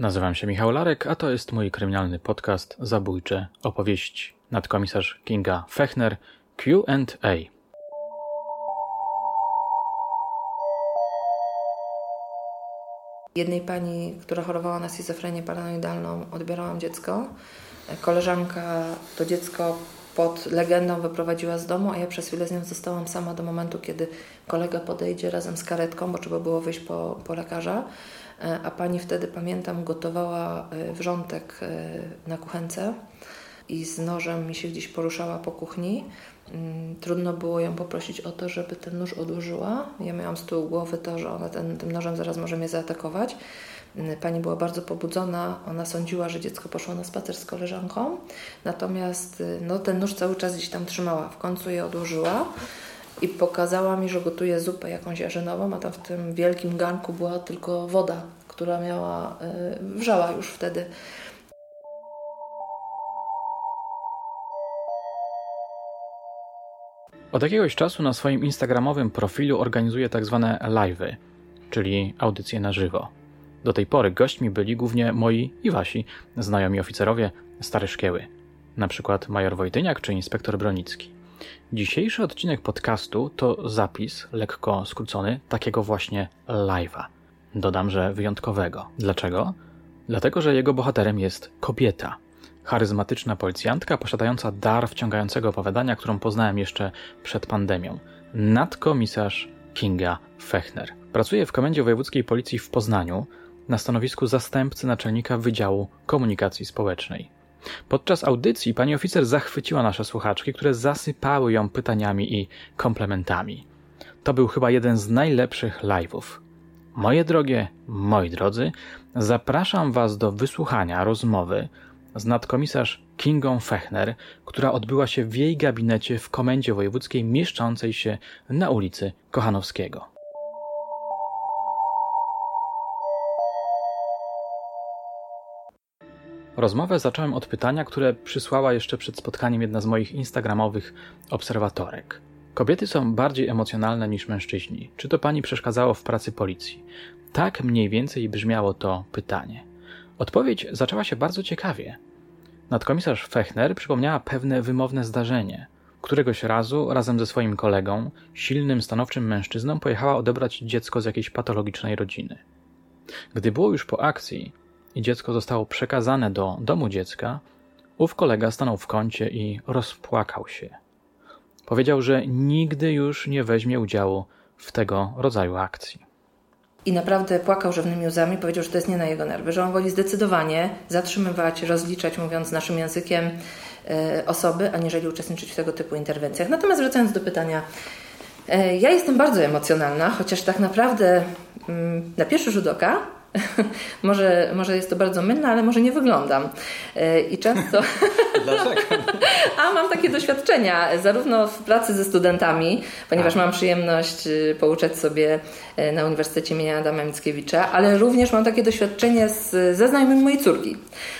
Nazywam się Michał Larek, a to jest mój kryminalny podcast Zabójcze opowieści. Nadkomisarz Kinga Fechner Q&A. Jednej pani, która chorowała na schizofrenię paranoidalną, odbierałam dziecko. Koleżanka to dziecko pod legendą wyprowadziła z domu, a ja przez chwilę z nią zostałam sama do momentu, kiedy kolega podejdzie razem z karetką, bo trzeba było wyjść po, po lekarza. E, a pani wtedy, pamiętam, gotowała e, wrzątek e, na kuchence i z nożem mi się gdzieś poruszała po kuchni. Mm, trudno było ją poprosić o to, żeby ten nóż odłożyła. Ja miałam z tyłu głowy to, że ona ten, tym nożem zaraz może mnie zaatakować. Mm, pani była bardzo pobudzona, ona sądziła, że dziecko poszło na spacer z koleżanką, natomiast no, ten nóż cały czas gdzieś tam trzymała. W końcu je odłożyła i pokazała mi, że gotuje zupę jakąś jarzynową, a tam w tym wielkim garnku była tylko woda, która miała, y, wrzała już wtedy. Od jakiegoś czasu na swoim instagramowym profilu organizuję tak zwane live'y, czyli audycje na żywo. Do tej pory gośćmi byli głównie moi i wasi znajomi oficerowie stare szkieły, na przykład major Wojtyniak czy inspektor Bronicki. Dzisiejszy odcinek podcastu to zapis, lekko skrócony, takiego właśnie live'a. Dodam, że wyjątkowego. Dlaczego? Dlatego, że jego bohaterem jest kobieta. Charyzmatyczna policjantka posiadająca dar wciągającego opowiadania, którą poznałem jeszcze przed pandemią. Nadkomisarz Kinga Fechner. Pracuje w Komendzie Wojewódzkiej Policji w Poznaniu na stanowisku zastępcy naczelnika Wydziału Komunikacji Społecznej. Podczas audycji pani oficer zachwyciła nasze słuchaczki, które zasypały ją pytaniami i komplementami. To był chyba jeden z najlepszych live'ów. Moje drogie, moi drodzy, zapraszam Was do wysłuchania rozmowy z nadkomisarz Kingą Fechner, która odbyła się w jej gabinecie w Komendzie Wojewódzkiej mieszczącej się na ulicy Kochanowskiego. Rozmowę zacząłem od pytania, które przysłała jeszcze przed spotkaniem jedna z moich instagramowych obserwatorek. Kobiety są bardziej emocjonalne niż mężczyźni. Czy to pani przeszkadzało w pracy policji? Tak mniej więcej brzmiało to pytanie. Odpowiedź zaczęła się bardzo ciekawie. Nadkomisarz Fechner przypomniała pewne wymowne zdarzenie. Któregoś razu razem ze swoim kolegą, silnym, stanowczym mężczyzną, pojechała odebrać dziecko z jakiejś patologicznej rodziny. Gdy było już po akcji, i dziecko zostało przekazane do domu dziecka, ów kolega stanął w kącie i rozpłakał się. Powiedział, że nigdy już nie weźmie udziału w tego rodzaju akcji. I naprawdę płakał żywnymi łzami, powiedział, że to jest nie na jego nerwy, że on woli zdecydowanie zatrzymywać, rozliczać, mówiąc naszym językiem, e, osoby, aniżeli uczestniczyć w tego typu interwencjach. Natomiast wracając do pytania, e, ja jestem bardzo emocjonalna, chociaż tak naprawdę mm, na pierwszy rzut oka może, może jest to bardzo mylne, ale może nie wyglądam. E, I często. Dlaczego? A mam takie doświadczenia, zarówno w pracy ze studentami, ponieważ mam przyjemność y, pouczać sobie e, na Uniwersytecie imienia Adama Mickiewicza, ale również mam takie doświadczenie z, ze znajomymi mojej córki.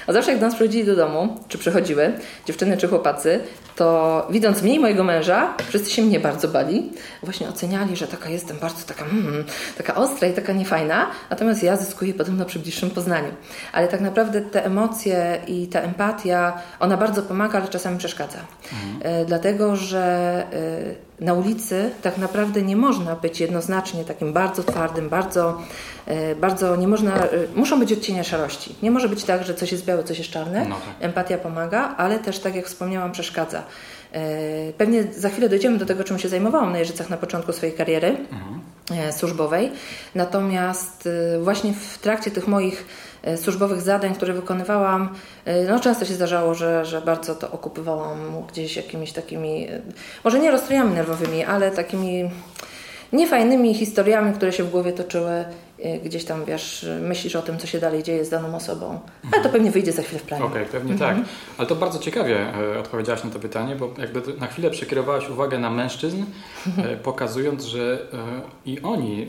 A zawsze jak do nas przychodzili do domu, czy przychodziły dziewczyny czy chłopacy, to widząc mnie i mojego męża, wszyscy się mnie bardzo bali. Właśnie oceniali, że taka jestem bardzo taka, mm, taka ostra i taka niefajna, natomiast ja zyskuję podobno przy bliższym poznaniu. Ale tak naprawdę te emocje i ta empatia, ona bardzo pomaga, ale czasami przeszkadza. Mhm. Dlatego, że e, na ulicy tak naprawdę nie można być jednoznacznie takim bardzo twardym, bardzo, e, bardzo nie można, muszą być odcienie szarości. Nie może być tak, że coś jest białe, coś jest czarne. No tak. Empatia pomaga, ale też, tak jak wspomniałam, przeszkadza. Pewnie za chwilę dojdziemy do tego, czym się zajmowałam na Jeżycach na początku swojej kariery mhm. służbowej. Natomiast właśnie w trakcie tych moich E, służbowych zadań, które wykonywałam, e, no często się zdarzało, że, że bardzo to okupywałam gdzieś jakimiś takimi, e, może nie rozstrojami nerwowymi, ale takimi niefajnymi historiami, które się w głowie toczyły gdzieś tam, wiesz, myślisz o tym, co się dalej dzieje z daną osobą. Ale to pewnie wyjdzie za chwilę w planie. Okej, okay, pewnie mhm. tak. Ale to bardzo ciekawie e, odpowiedziałaś na to pytanie, bo jakby na chwilę przekierowałaś uwagę na mężczyzn, e, pokazując, że e, i oni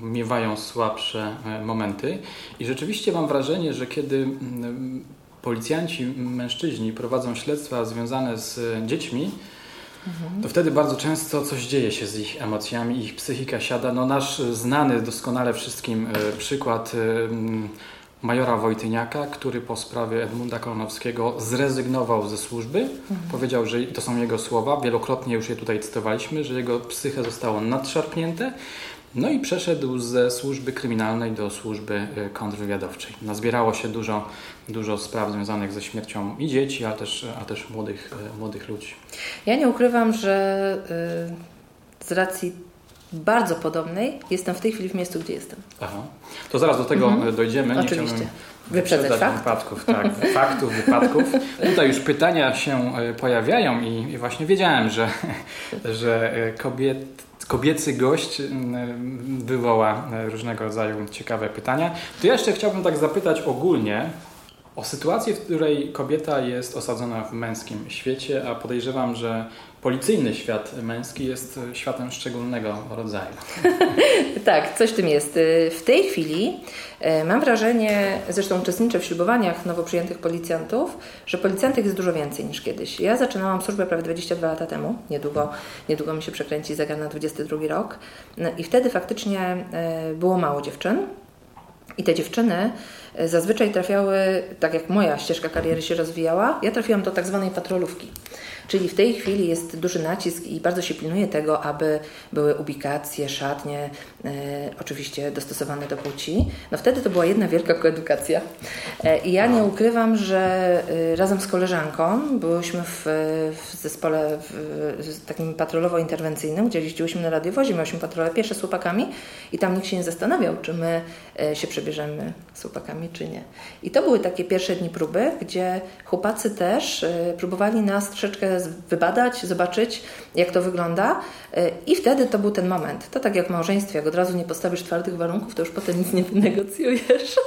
miewają słabsze momenty. I rzeczywiście mam wrażenie, że kiedy policjanci mężczyźni prowadzą śledztwa związane z dziećmi, to wtedy bardzo często coś dzieje się z ich emocjami, ich psychika siada. No nasz znany doskonale wszystkim e, przykład e, majora Wojtyniaka, który po sprawie Edmunda Kolonowskiego zrezygnował ze służby. Mhm. Powiedział, że to są jego słowa, wielokrotnie już je tutaj cytowaliśmy, że jego psyche zostało nadszarpnięte. No i przeszedł ze służby kryminalnej do służby y, kontrwywiadowczej. Nazbierało się dużo, dużo spraw związanych ze śmiercią i dzieci, a też, a też młodych, y, młodych ludzi. Ja nie ukrywam, że y, z racji bardzo podobnej jestem w tej chwili w miejscu, gdzie jestem. Aha. To zaraz do tego mhm. dojdziemy. Nie Oczywiście. Wyprzedzać fakt? wypadków, tak, faktów, wypadków. Tutaj już pytania się pojawiają i właśnie wiedziałem, że, że kobiet, kobiecy gość wywoła różnego rodzaju ciekawe pytania. To ja jeszcze chciałbym tak zapytać ogólnie o sytuację, w której kobieta jest osadzona w męskim świecie, a podejrzewam, że policyjny świat męski jest światem szczególnego rodzaju. tak, coś w tym jest. W tej chwili e, mam wrażenie, zresztą uczestniczę w ślubowaniach nowo przyjętych policjantów, że policjantów jest dużo więcej niż kiedyś. Ja zaczynałam służbę prawie 22 lata temu, niedługo, niedługo mi się przekręci zegar na 22 rok no i wtedy faktycznie e, było mało dziewczyn. I te dziewczyny e, zazwyczaj trafiały, tak jak moja ścieżka kariery się rozwijała, ja trafiłam do tak zwanej patrolówki. Czyli w tej chwili jest duży nacisk i bardzo się pilnuje tego, aby były ubikacje, szatnie, e, oczywiście dostosowane do płci. No wtedy to była jedna wielka koedukacja. E, I ja nie ukrywam, że e, razem z koleżanką byłyśmy w, w zespole w, takim patrolowo-interwencyjnym, gdzie jeździłyśmy na radiowozie, miałyśmy patrole piesze z chłopakami i tam nikt się nie zastanawiał, czy my e, się przebierzemy z chłopakami, czy nie. I to były takie pierwsze dni próby, gdzie chłopacy też e, próbowali nas troszeczkę wybadać, zobaczyć, jak to wygląda. E, I wtedy to był ten moment. To tak jak w małżeństwie, jak od razu nie postawisz twardych warunków, to już potem nic nie wynegocjujesz.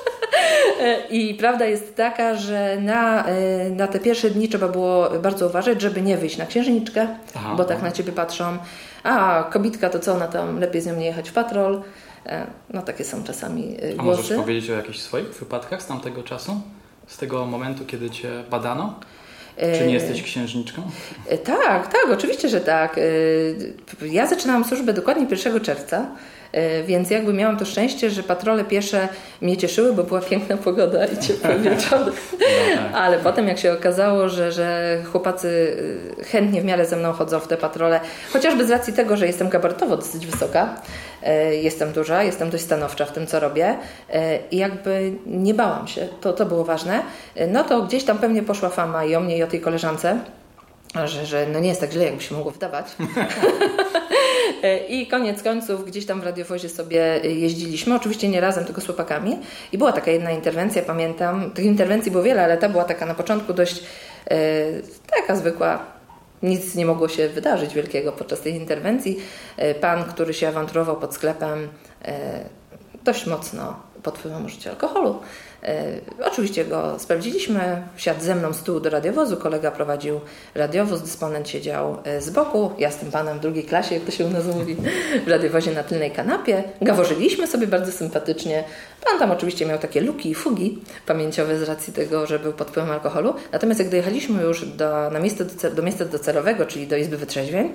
E, I prawda jest taka, że na, e, na te pierwsze dni trzeba było bardzo uważać, żeby nie wyjść na księżniczkę, Aha, bo tak na ciebie patrzą. A kobitka to co ona tam, lepiej z nią nie jechać w patrol. No takie są czasami głosy. A możesz powiedzieć o jakichś swoich wypadkach z tamtego czasu? Z tego momentu, kiedy cię badano? Czy nie jesteś księżniczką? E, tak, tak, oczywiście, że tak. E, ja zaczynałam służbę dokładnie 1 czerwca. E, więc jakby miałam to szczęście, że patrole piesze mnie cieszyły, bo była piękna pogoda i ciepły wieczór. No tak. Ale potem jak się okazało, że, że chłopacy chętnie w miarę ze mną chodzą w te patrole, chociażby z racji tego, że jestem gabarytowo dosyć wysoka, jestem duża, jestem dość stanowcza w tym, co robię i jakby nie bałam się, to, to było ważne, no to gdzieś tam pewnie poszła fama i o mnie i o tej koleżance, że, że no nie jest tak źle, jakby się mogło wydawać. I koniec końców gdzieś tam w radiowozie sobie jeździliśmy, oczywiście nie razem, tylko z chłopakami. I była taka jedna interwencja, pamiętam. Tych interwencji było wiele, ale ta była taka na początku dość e, taka zwykła. Nic nie mogło się wydarzyć wielkiego podczas tej interwencji. E, pan, który się awanturował pod sklepem, e, dość mocno pod wpływem użycia alkoholu. E, oczywiście go sprawdziliśmy, wsiadł ze mną z tyłu do radiowozu, kolega prowadził radiowóz, dysponent siedział e, z boku, ja z tym panem w drugiej klasie, jak to się u nas mówi, w radiowozie na tylnej kanapie. Gaworzyliśmy sobie bardzo sympatycznie. Pan tam oczywiście miał takie luki i fugi pamięciowe z racji tego, że był pod wpływem alkoholu. Natomiast jak dojechaliśmy już do, na miejsce do miejsca docelowego, czyli do Izby Wytrzeźwień,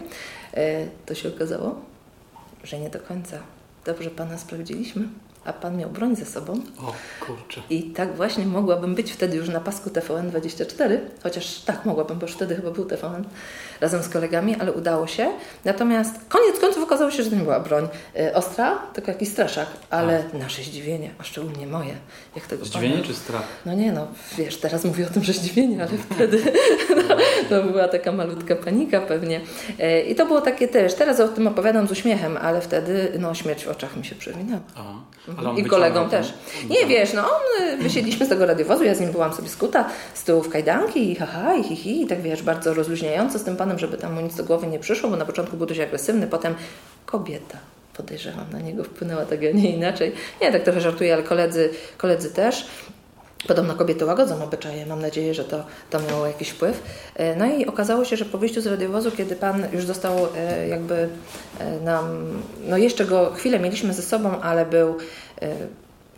e, to się okazało, że nie do końca dobrze pana sprawdziliśmy a pan miał broń ze sobą. O kurczę. I tak właśnie mogłabym być wtedy już na pasku TVN24, chociaż tak mogłabym, bo już wtedy chyba był TVN razem z kolegami, ale udało się. Natomiast koniec końców okazało się, że to nie była broń y, ostra, tylko jakiś straszak, ale a. nasze zdziwienie, a szczególnie moje. Jak tego zdziwienie pana... czy strach? No nie, no wiesz, teraz mówię o tym, że zdziwienie, ale wtedy no, to była taka malutka panika pewnie. Y, I to było takie też, teraz o tym opowiadam z uśmiechem, ale wtedy no śmierć w oczach mi się przewinęła. I kolegom też. Nie wiesz, no on, y, wysiedliśmy z tego radiowozu, ja z nim byłam sobie skuta z tyłu w kajdanki i haha i hi, i tak wiesz, bardzo rozluźniająco z tym panem, żeby tam mu nic do głowy nie przyszło, bo na początku był dość agresywny, potem kobieta podejrzewam, na niego wpłynęła tak, a nie inaczej. Nie, tak trochę żartuję, ale koledzy, koledzy też. Podobno kobiety łagodzą obyczaje. Mam nadzieję, że to, to miało jakiś wpływ. E, no i okazało się, że po wyjściu z radiowozu, kiedy pan już został e, jakby e, nam, no jeszcze go chwilę mieliśmy ze sobą, ale był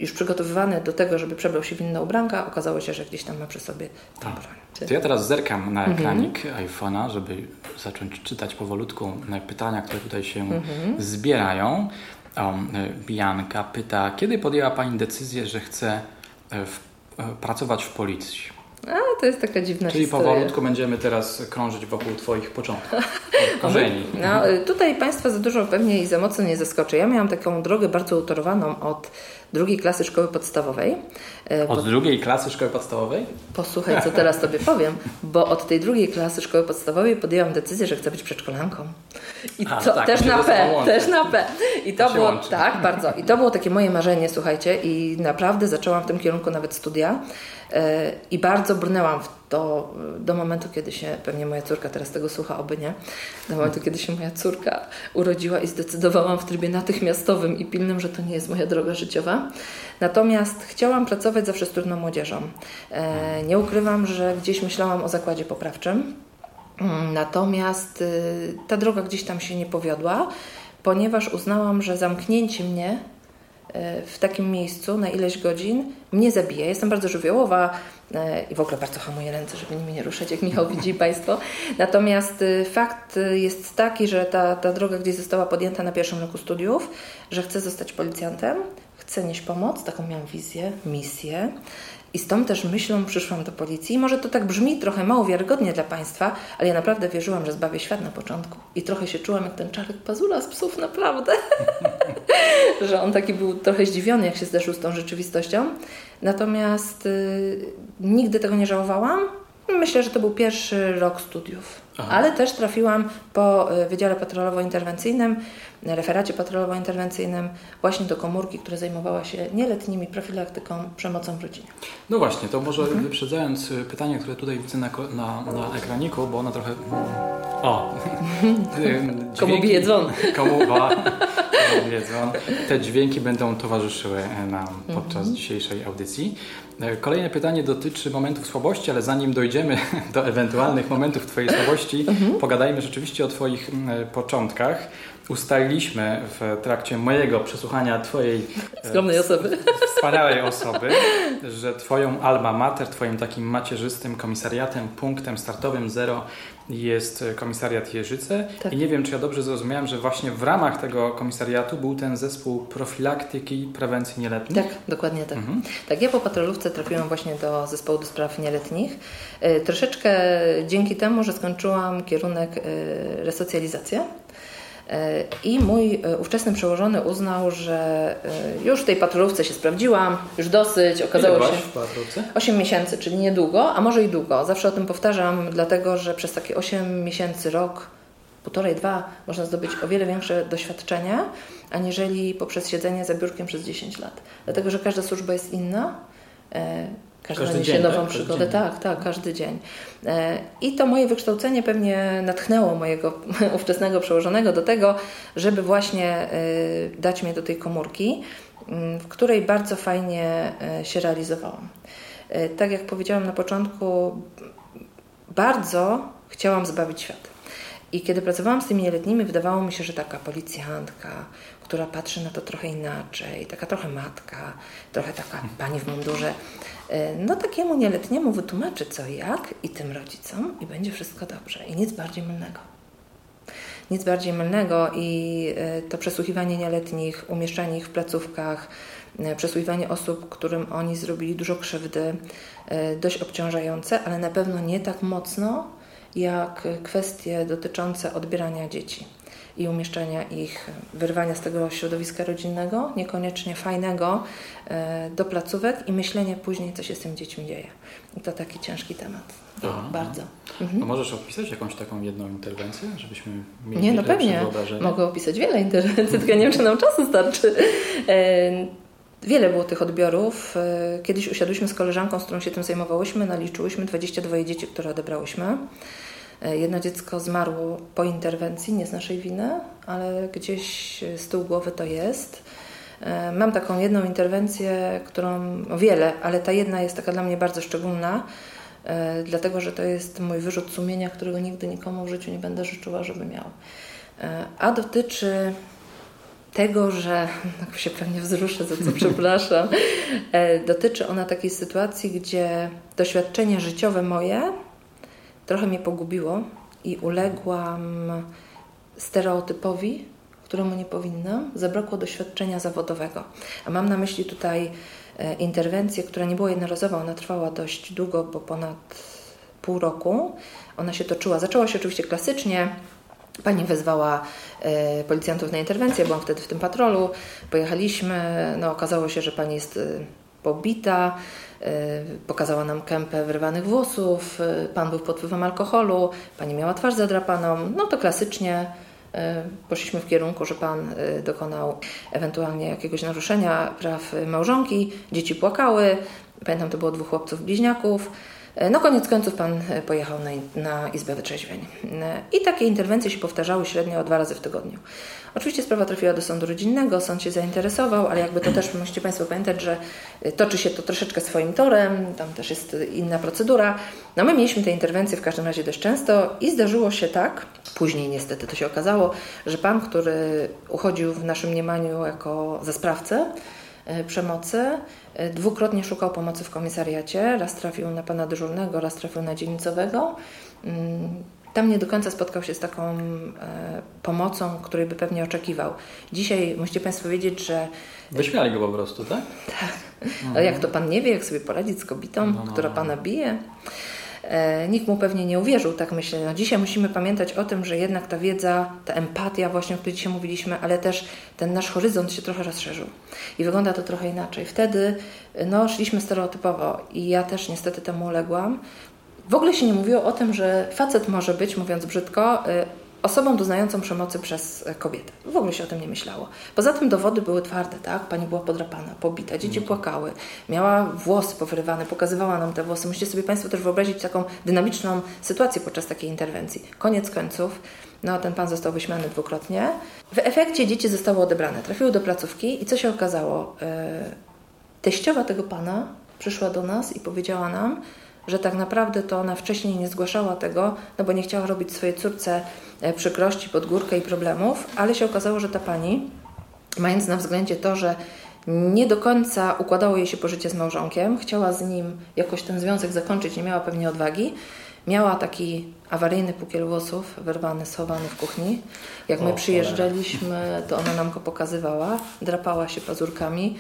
już przygotowywany do tego, żeby przebrał się w inne ubranka, okazało się, że gdzieś tam ma przy sobie tę tak. broń. To ja teraz zerkam na mhm. ekranik mhm. iPhone'a, żeby zacząć czytać powolutku pytania, które tutaj się mhm. zbierają. O, Bianka pyta, kiedy podjęła Pani decyzję, że chce w, pracować w policji? A, to jest taka dziwna Czyli historia. powolutku będziemy teraz krążyć wokół Twoich początków, korzeni. No, tutaj Państwa za dużo pewnie i za mocno nie zaskoczy. Ja miałam taką drogę bardzo utorowaną od drugiej klasy szkoły podstawowej. E, od bo... drugiej klasy szkoły podstawowej? Posłuchaj, co teraz Tobie powiem, bo od tej drugiej klasy szkoły podstawowej podjęłam decyzję, że chcę być przedszkolanką. I A, to tak, też na P, też na P. I to, to było, łączy. tak, bardzo. I to było takie moje marzenie, słuchajcie, i naprawdę zaczęłam w tym kierunku nawet studia. I bardzo brnęłam w to do momentu, kiedy się, pewnie moja córka teraz tego słucha, oby nie, do momentu, kiedy się moja córka urodziła i zdecydowałam w trybie natychmiastowym i pilnym, że to nie jest moja droga życiowa. Natomiast chciałam pracować zawsze z trudną młodzieżą. E, nie ukrywam, że gdzieś myślałam o zakładzie poprawczym, mm, natomiast y, ta droga gdzieś tam się nie powiodła, ponieważ uznałam, że zamknięcie mnie w takim miejscu na ileś godzin mnie zabija. Jestem bardzo żywiołowa e, i w ogóle bardzo hamuję ręce, żeby nimi nie ruszać, jak Michał widzi Państwo. Natomiast e, fakt jest taki, że ta, ta droga gdzieś została podjęta na pierwszym roku studiów, że chcę zostać policjantem, chcę nieść pomoc, taką miałam wizję, misję i z tą też myślą przyszłam do policji. Może to tak brzmi trochę mało wiarygodnie dla Państwa, ale ja naprawdę wierzyłam, że zbawię świat na początku. I trochę się czułam jak ten czarek Pazula z psów, naprawdę. że on taki był trochę zdziwiony, jak się zderzył z tą rzeczywistością. Natomiast y, nigdy tego nie żałowałam. Myślę, że to był pierwszy rok studiów. Aha. Ale też trafiłam po y, Wydziale Patrolowo-Interwencyjnym referacie patrolowo-interwencyjnym właśnie do komórki, która zajmowała się nieletnimi profilaktyką przemocą w rodzinie. No właśnie, to może mhm. wyprzedzając y, pytanie, które tutaj widzę na, na, na ekraniku, bo ono trochę... O! Dźwięki, komu bije dzwon? Komu, komu bije dzwon. Te dźwięki będą towarzyszyły nam podczas mhm. dzisiejszej audycji. E, kolejne pytanie dotyczy momentów słabości, ale zanim dojdziemy do ewentualnych momentów Twojej słabości, mhm. pogadajmy rzeczywiście o Twoich początkach. Ustaliliśmy w trakcie mojego przesłuchania Twojej e, skromnej osoby, wspaniałej osoby, że Twoją alma mater, Twoim takim macierzystym komisariatem, punktem startowym zero jest komisariat Jeżyce. Tak. I nie wiem, czy ja dobrze zrozumiałem, że właśnie w ramach tego komisariatu był ten zespół profilaktyki i prewencji nieletnich. Tak, dokładnie tak. Mhm. Tak, ja po patrolówce trafiłam właśnie do zespołu do spraw nieletnich. E, troszeczkę dzięki temu, że skończyłam kierunek e, resocjalizacja E, I mój e, ówczesny przełożony uznał, że e, już w tej patrolówce się sprawdziłam, już dosyć, okazało Ile się. w patrolówce? 8 miesięcy, czyli niedługo, a może i długo. Zawsze o tym powtarzam, dlatego że przez takie 8 miesięcy, rok, półtorej, dwa można zdobyć o wiele większe doświadczenia, aniżeli poprzez siedzenie za biurkiem przez 10 lat. Dlatego, że każda służba jest inna. Każdy, każdy niesie dzień, nową tak? przygodę. Tak, tak, każdy dzień. E, I to moje wykształcenie pewnie natchnęło mojego ówczesnego przełożonego do tego, żeby właśnie e, dać mnie do tej komórki, mm, w której bardzo fajnie e, się realizowałam. Tak jak powiedziałam na początku, bardzo chciałam zbawić świat. I kiedy pracowałam z tymi nieletnimi, wydawało mi się, że taka policjantka, która patrzy na to trochę inaczej, taka trochę matka, trochę taka pani w mundurze, no takiemu nieletniemu wytłumaczy co i jak i tym rodzicom i będzie wszystko dobrze. I nic bardziej mylnego. Nic bardziej mylnego i e, to przesłuchiwanie nieletnich, umieszczanie ich w placówkach, e, przesłuchiwanie osób, którym oni zrobili dużo krzywdy, dość obciążające, ale na pewno nie tak mocno jak kwestie dotyczące odbierania dzieci i umieszczania ich, wyrwania z tego środowiska rodzinnego, niekoniecznie fajnego, e, do placówek i myślenie później, co się z tym dziećmi dzieje. I to taki ciężki temat. Aha, bardzo. Mhm. A możesz opisać jakąś taką jedną interwencję, żebyśmy mieli Nie, no pewnie. Mogę opisać wiele interwencji, tylko nie wiem, czy nam czasu starczy. E, wiele było tych odbiorów. E, kiedyś usiadłyśmy z koleżanką, z którą się tym zajmowałyśmy, naliczyłyśmy 22 dzieci, które odebrałyśmy. E, jedno dziecko zmarło po interwencji, nie z naszej winy, ale gdzieś z tyłu głowy to jest. E, mam taką jedną interwencję, którą wiele, ale ta jedna jest taka dla mnie bardzo szczególna, e, dlatego że to jest mój wyrzut sumienia, którego nigdy nikomu w życiu nie będę życzyła, żeby miał. A dotyczy tego, że tak się pewnie wzruszę, za co przepraszam. Dotyczy ona takiej sytuacji, gdzie doświadczenie życiowe moje trochę mnie pogubiło i uległam stereotypowi, któremu nie powinnam. Zabrakło doświadczenia zawodowego. A mam na myśli tutaj interwencję, która nie była jednorazowa, ona trwała dość długo, bo ponad pół roku. Ona się toczyła, zaczęła się oczywiście klasycznie, Pani wezwała e, policjantów na interwencję, byłam wtedy w tym patrolu. Pojechaliśmy, no okazało się, że pani jest e, pobita, e, pokazała nam kępę wyrwanych włosów, pan był pod wpływem alkoholu, pani miała twarz zadrapaną, no to klasycznie poszliśmy w kierunku, że pan dokonał ewentualnie jakiegoś naruszenia praw małżonki, dzieci płakały, pamiętam to było dwóch chłopców bliźniaków, no koniec końców pan e, pojechał na, na Izbę Wytrzeźwień. E, I takie interwencje się powtarzały średnio dwa razy w tygodniu. Oczywiście sprawa trafiła do sądu rodzinnego, sąd się zainteresował, ale jakby to też musicie Państwo pamiętać, że toczy się to troszeczkę swoim torem, tam też jest inna procedura. No my mieliśmy te interwencje w każdym razie dość często i zdarzyło się tak, później niestety to się okazało, że pan, który uchodził w naszym mniemaniu jako za sprawcę, E, przemocy. E, dwukrotnie szukał pomocy w komisariacie. Raz trafił na pana dyżurnego, raz trafił na dzielnicowego. Mm, tam nie do końca spotkał się z taką e, pomocą, której by pewnie oczekiwał. Dzisiaj musicie Państwo wiedzieć, że. Wyśmiali go po prostu, tak? Tak. Mhm. Jak to pan nie wie, jak sobie poradzić z kobietą, no, no, która no. pana bije? E, nikt mu pewnie nie uwierzył, tak myślę. No dzisiaj musimy pamiętać o tym, że jednak ta wiedza, ta empatia właśnie, o której dzisiaj mówiliśmy, ale też ten nasz horyzont się trochę rozszerzył. I wygląda to trochę inaczej. Wtedy no, szliśmy stereotypowo i ja też niestety temu uległam. W ogóle się nie mówiło o tym, że facet może być, mówiąc brzydko, y, osobą doznającą przemocy przez e, kobietę. W ogóle się o tym nie myślało. Poza tym dowody były twarde, tak? Pani była podrapana, pobita, dzieci mhm. płakały, miała włosy powyrywane, pokazywała nam te włosy. Musicie sobie Państwo też wyobrazić taką dynamiczną sytuację podczas takiej interwencji. Koniec końców, no ten pan został wyśmiany dwukrotnie. W efekcie dzieci zostały odebrane, trafiły do placówki i co się okazało? E, teściowa tego pana przyszła do nas i powiedziała nam, że tak naprawdę to ona wcześniej nie zgłaszała tego, no bo nie chciała robić swojej córce e, przykrości, pod górkę i problemów, ale się okazało, że ta pani, mając na względzie to, że nie do końca układało jej się pożycie z małżonkiem, chciała z nim jakoś ten związek zakończyć, nie miała pewnie odwagi, miała taki awaryjny pukiel włosów wyrwany, schowany w kuchni. Jak my przyjeżdżaliśmy, to ona nam go pokazywała, drapała się pazurkami,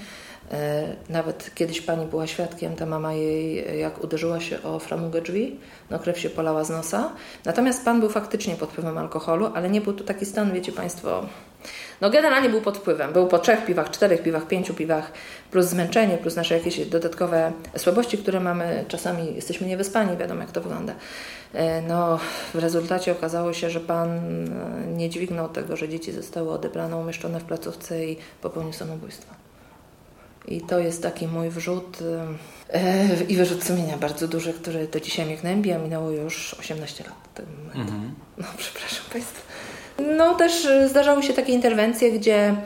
nawet kiedyś pani była świadkiem, ta mama jej, jak uderzyła się o framugę drzwi, no krew się polała z nosa. Natomiast pan był faktycznie pod wpływem alkoholu, ale nie był tu taki stan, wiecie Państwo, no generalnie był pod wpływem. Był po trzech piwach, czterech piwach, pięciu piwach, plus zmęczenie, plus nasze jakieś dodatkowe słabości, które mamy. Czasami jesteśmy niewyspani, wiadomo jak to wygląda. E, no, w rezultacie okazało się, że pan e, nie dźwignął tego, że dzieci zostały odebrane, umieszczone w placówce i popełnił samobójstwo. I to jest taki mój wrzut yy, i wyrzut sumienia bardzo duży, który do dzisiaj mnie gnębi, a minęło już 18 lat. Mm -hmm. No, przepraszam Państwa. No, też e, zdarzały się takie interwencje, gdzie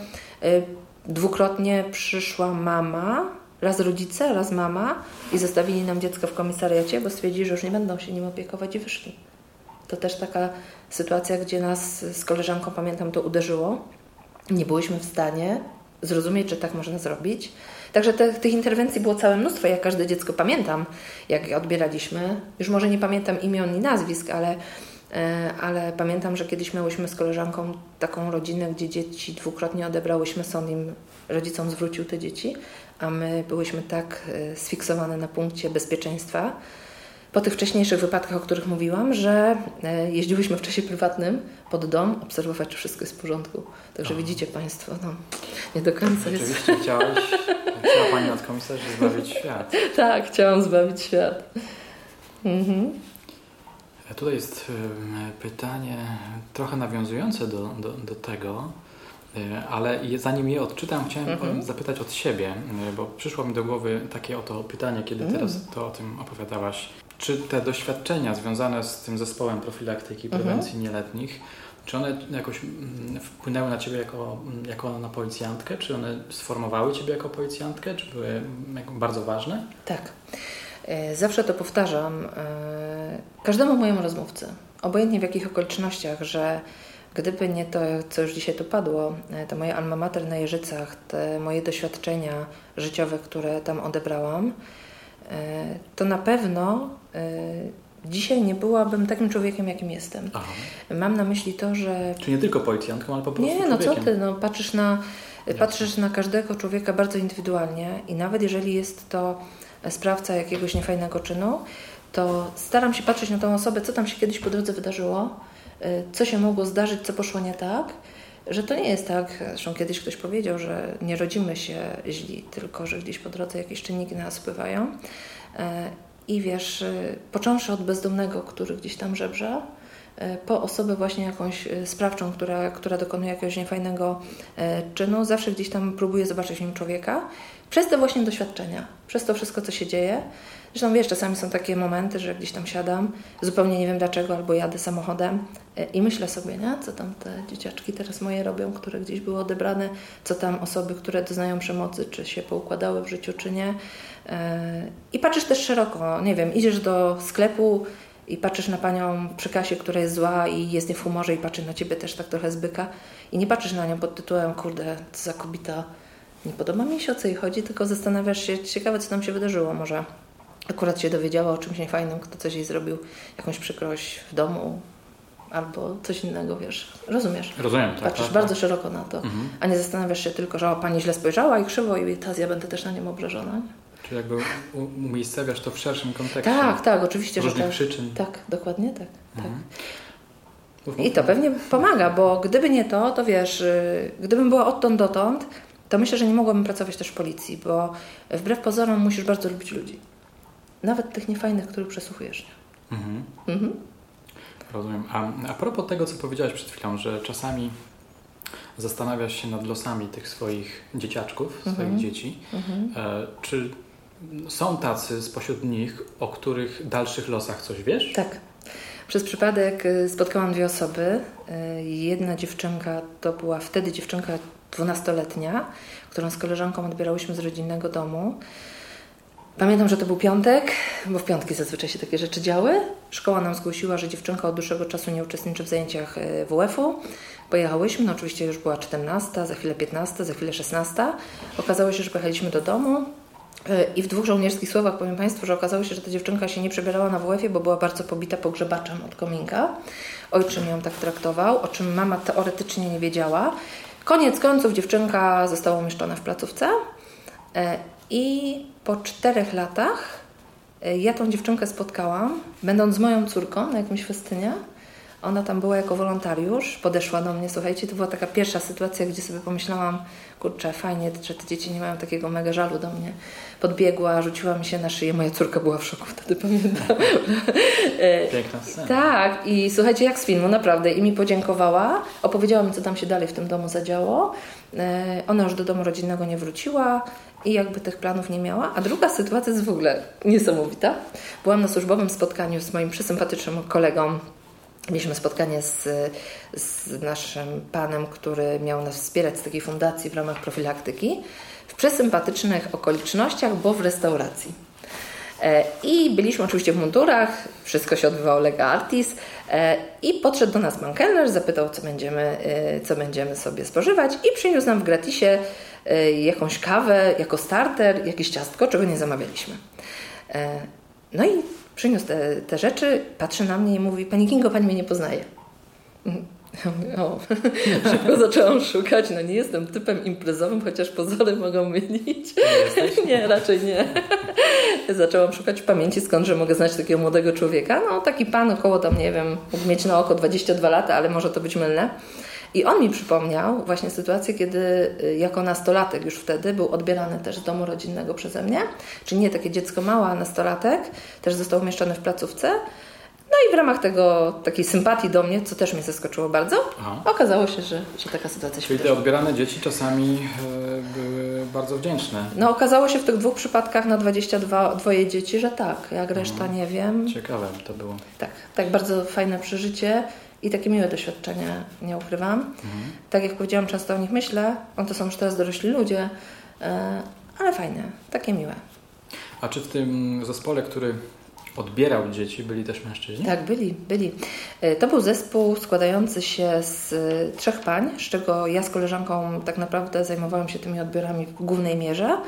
yy, dwukrotnie przyszła mama, raz rodzice, raz mama i zostawili nam dziecko w komisariacie, bo stwierdzili, że już nie będą się nim opiekować i wyszli. To też taka sytuacja, gdzie nas z koleżanką, pamiętam, to uderzyło. Nie byłyśmy w stanie zrozumieć, że tak można zrobić. Także te, tych interwencji było całe mnóstwo. Ja każde dziecko pamiętam, jak je odbieraliśmy. Już może nie pamiętam imion i nazwisk, ale, e, ale pamiętam, że kiedyś miałyśmy z koleżanką taką rodzinę, gdzie dzieci dwukrotnie odebrałyśmy, sąd im rodzicom zwrócił te dzieci, a my byłyśmy tak e, sfiksowane na punkcie bezpieczeństwa, po tych wcześniejszych wypadkach, o których mówiłam, że e, jeździłyśmy w czasie prywatnym pod dom obserwować, czy wszystko jest w porządku. Także Aha. widzicie Państwo, no, nie do końca jest. Oczywiście chciałaś, chciała Pani od komisarzy zbawić świat. tak, chciałam zbawić świat. Mhm. Tutaj jest pytanie trochę nawiązujące do, do, do tego, e, ale zanim je odczytam, chciałem mhm. zapytać od siebie, bo przyszło mi do głowy takie oto pytanie, kiedy mhm. teraz to o tym opowiadałaś. Czy te doświadczenia związane z tym zespołem profilaktyki mhm. prewencji mhm. nieletnich, czy one jakoś mm, wpłynęły na Ciebie jako, jako na policjantkę? Czy one sformowały Ciebie jako policjantkę? Czy były mm, bardzo ważne? Tak. E, zawsze to powtarzam e, każdemu mojemu rozmówcy, obojętnie w jakich okolicznościach, że gdyby nie to, co już dzisiaj tu padło, e, to moje alma mater na Jeżycach, te moje doświadczenia życiowe, które tam odebrałam, to na pewno e, dzisiaj nie byłabym takim człowiekiem, jakim jestem. Aha. Mam na myśli to, że... Czy nie tylko policjantką, ale po prostu Nie, no co ty, no, patrzysz na Patrzysz na każdego człowieka bardzo indywidualnie i nawet jeżeli jest to sprawca jakiegoś niefajnego czynu, to staram się patrzeć na tą osobę, co tam się kiedyś po drodze wydarzyło, y, co się mogło zdarzyć, co poszło nie tak, że to nie jest tak, zresztą kiedyś ktoś powiedział, że nie rodzimy się źli, tylko że gdzieś po drodze jakieś czynniki nas wpływają. Y, I wiesz, y, począwszy od bezdomnego, który gdzieś tam żebrze, po osobę właśnie jakąś sprawczą, która, która dokonuje jakiegoś niefajnego czynu, zawsze gdzieś tam próbuje zobaczyć w nim człowieka, przez te właśnie doświadczenia, przez to wszystko, co się dzieje. Zresztą wiesz, czasami są takie momenty, że gdzieś tam siadam, zupełnie nie wiem dlaczego, albo jadę samochodem e, i myślę sobie, nie? co tam te dzieciaczki teraz moje robią, które gdzieś były odebrane, co tam osoby, które doznają przemocy, czy się poukładały w życiu, czy nie. E, I patrzysz też szeroko, nie wiem, idziesz do sklepu i patrzysz na panią przy kasie, która jest zła i jest nie w humorze i patrzy na ciebie też tak trochę zbyka i nie patrzysz na nią pod tytułem, kurde, co za kobieta, nie podoba mi się o co jej chodzi, tylko zastanawiasz się, ciekawe co tam się wydarzyło, może akurat się dowiedziała o czymś niefajnym, kto coś jej zrobił, jakąś przykrość w domu albo coś innego, wiesz. Rozumiesz? Rozumiem, tak. Patrzysz tak, bardzo tak. szeroko na to, mhm. a nie zastanawiasz się tylko, że o, pani źle spojrzała i krzywo i teraz ja będę też na nią obrażona. Czy jakby umiejscawiasz to w szerszym kontekście. Tak, tak, oczywiście, że tak. przyczyn. Tak, dokładnie tak. tak. Mhm. I to pewnie pomaga, bo gdyby nie to, to wiesz, y, gdybym była odtąd dotąd, to myślę, że nie mogłabym pracować też w policji, bo wbrew pozorom musisz bardzo lubić ludzi. Nawet tych niefajnych, których przesłuchujesz. Mhm. Mhm. Rozumiem. A, a propos tego, co powiedziałaś przed chwilą, że czasami zastanawiasz się nad losami tych swoich dzieciaczków, swoich mhm. dzieci. Mhm. E, czy są tacy spośród nich, o których dalszych losach coś wiesz? Tak. Przez przypadek y, spotkałam dwie osoby. Y, jedna dziewczynka to była wtedy dziewczynka dwunastoletnia, którą z koleżanką odbierałyśmy z rodzinnego domu. Pamiętam, że to był piątek, bo w piątki zazwyczaj się takie rzeczy działy. Szkoła nam zgłosiła, że dziewczynka od dłuższego czasu nie uczestniczy w zajęciach y, WF-u. Pojechałyśmy, no oczywiście już była 14, za chwilę 15, za chwilę 16. Okazało się, że pojechaliśmy do domu. I w dwóch żołnierskich słowach powiem Państwu, że okazało się, że ta dziewczynka się nie przebierała na WF-ie, bo była bardzo pobita pogrzebaczem od kominka. Ojczym ją tak traktował, o czym mama teoretycznie nie wiedziała. Koniec końców dziewczynka została umieszczona w placówce e, i po czterech latach e, ja tą dziewczynkę spotkałam, będąc moją córką na jakimś festynie. Ona tam była jako wolontariusz, podeszła do mnie, słuchajcie, to była taka pierwsza sytuacja, gdzie sobie pomyślałam, kurczę, fajnie, że te dzieci nie mają takiego mega żalu do mnie. Podbiegła, rzuciła mi się na szyję, moja córka była w szoku, wtedy pamiętam. Piękna scena. Tak, i słuchajcie, jak z filmu, naprawdę. I mi podziękowała, opowiedziała mi, co tam się dalej w tym domu zadziało. E, ona już do domu rodzinnego nie wróciła i jakby tych planów nie miała. A druga sytuacja jest w ogóle niesamowita. Byłam na służbowym spotkaniu z moim przysympatycznym kolegą Mieliśmy spotkanie z, z naszym panem, który miał nas wspierać z takiej fundacji w ramach profilaktyki w przesympatycznych okolicznościach, bo w restauracji. E, I byliśmy oczywiście w mundurach, wszystko się odbywało lega artis e, i podszedł do nas pan kelner, zapytał, co będziemy, e, co będziemy sobie spożywać i przyniósł nam w gratisie jakąś kawę jako starter, jakieś ciastko, czego nie zamawialiśmy. No i przyniósł te, te rzeczy, patrzy na mnie i mówi, Pani Kingo, Pani mnie nie poznaje. Ja mówię, o, szybko zaczęłam szukać, no nie jestem typem imprezowym, chociaż pozory mogą mylić. Nie, nie raczej nie. Zaczęłam szukać w pamięci, skądże mogę znać takiego młodego człowieka. No taki pan około tam, nie wiem, mógł mieć na oko 22 lata, ale może to być mylne. I on mi przypomniał właśnie sytuację, kiedy y, jako nastolatek już wtedy był odbierany też z domu rodzinnego przeze mnie, czyli nie takie dziecko małe, a nastolatek, też został umieszczony w placówce. No i w ramach tego, takiej sympatii do mnie, co też mnie zaskoczyło bardzo, Aha. okazało się, że, że taka sytuacja się Czyli te odbierane dzieci czasami e, były bardzo wdzięczne. No okazało się w tych dwóch przypadkach na 22 dwoje dzieci, że tak, jak reszta mhm. nie wiem. Ciekawe to było. Tak, tak bardzo fajne przeżycie i takie miłe doświadczenia nie ukrywam. Mhm. Tak jak powiedziałam, często o nich myślę, on to są już teraz dorośli ludzie, e, ale fajne, takie miłe. A czy w tym zespole, który odbierał dzieci, byli też mężczyźni? Tak, byli, byli. E, to był zespół składający się z e, trzech pań, z czego ja z koleżanką tak naprawdę zajmowałam się tymi odbiorami w głównej mierze.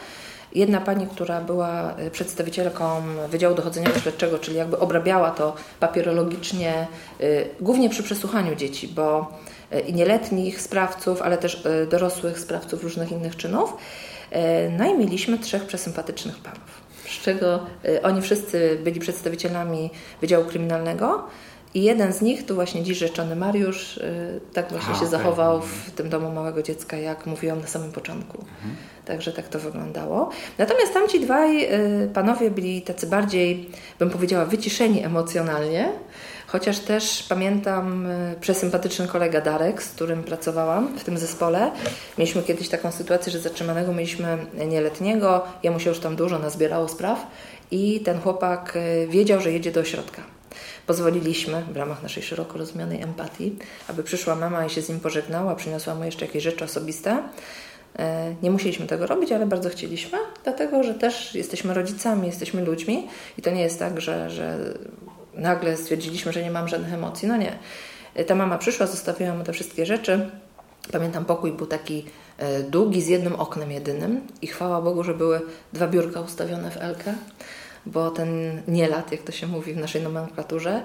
Jedna pani, która była e, przedstawicielką Wydziału Dochodzenia Śledczego, czyli jakby obrabiała to papierologicznie, głównie przy przesłuchaniu dzieci, bo i nieletnich sprawców, ale też dorosłych sprawców różnych innych czynów. No i mieliśmy trzech przesympatycznych panów, z czego oni wszyscy byli przedstawicielami Wydziału Kryminalnego. I jeden z nich, tu właśnie dziś rzeczony Mariusz, tak właśnie A, się okay. zachował w tym domu małego dziecka, jak mówiłam na samym początku. Mhm. Także tak to wyglądało. Natomiast tamci dwaj y, panowie byli tacy bardziej, bym powiedziała, wyciszeni emocjonalnie. Chociaż też pamiętam y, przesympatyczny kolega Darek, z którym pracowałam w tym zespole. Mieliśmy kiedyś taką sytuację, że zatrzymanego mieliśmy nieletniego, jemu się już tam dużo nazbierało spraw i ten chłopak y, wiedział, że jedzie do ośrodka. Pozwoliliśmy w ramach naszej szeroko rozumianej empatii, aby przyszła mama i się z nim pożegnała, przyniosła mu jeszcze jakieś rzeczy osobiste. E, nie musieliśmy tego robić, ale bardzo chcieliśmy, dlatego że też jesteśmy rodzicami, jesteśmy ludźmi i to nie jest tak, że, że nagle stwierdziliśmy, że nie mam żadnych emocji. No nie. E, ta mama przyszła, zostawiła mu te wszystkie rzeczy. Pamiętam, pokój był taki e, długi, z jednym oknem jedynym i chwała Bogu, że były dwa biurka ustawione w Elkę, bo ten nielat, jak to się mówi w naszej nomenklaturze,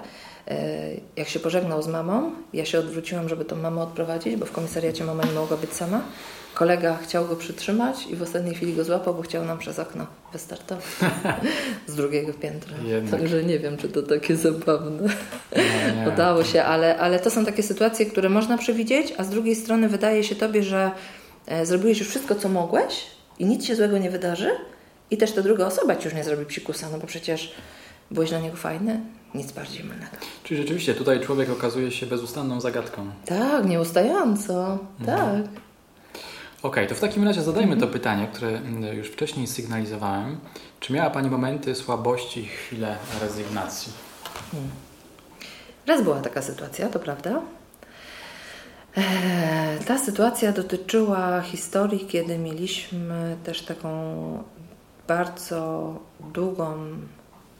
jak się pożegnał z mamą, ja się odwróciłam, żeby tą mamę odprowadzić, bo w komisariacie mama nie mogła być sama. Kolega chciał go przytrzymać i w ostatniej chwili go złapał, bo chciał nam przez okno wystartować z drugiego piętra. Jednak. Także nie wiem, czy to takie zabawne. Nie. Udało się, ale, ale to są takie sytuacje, które można przewidzieć, a z drugiej strony wydaje się Tobie, że e, zrobiłeś już wszystko, co mogłeś i nic się złego nie wydarzy i też ta druga osoba Ci już nie zrobi psikusa, no bo przecież byłeś dla niego fajny, nic bardziej mylnego. Czyli rzeczywiście tutaj człowiek okazuje się bezustanną zagadką. Tak, nieustająco, mhm. tak. Okej, okay, to w takim razie zadajmy to pytanie, które mm, już wcześniej sygnalizowałem. Czy miała Pani momenty słabości, chwilę rezygnacji? Hmm. Raz była taka sytuacja, to prawda. Eee, ta sytuacja dotyczyła historii, kiedy mieliśmy też taką bardzo długą,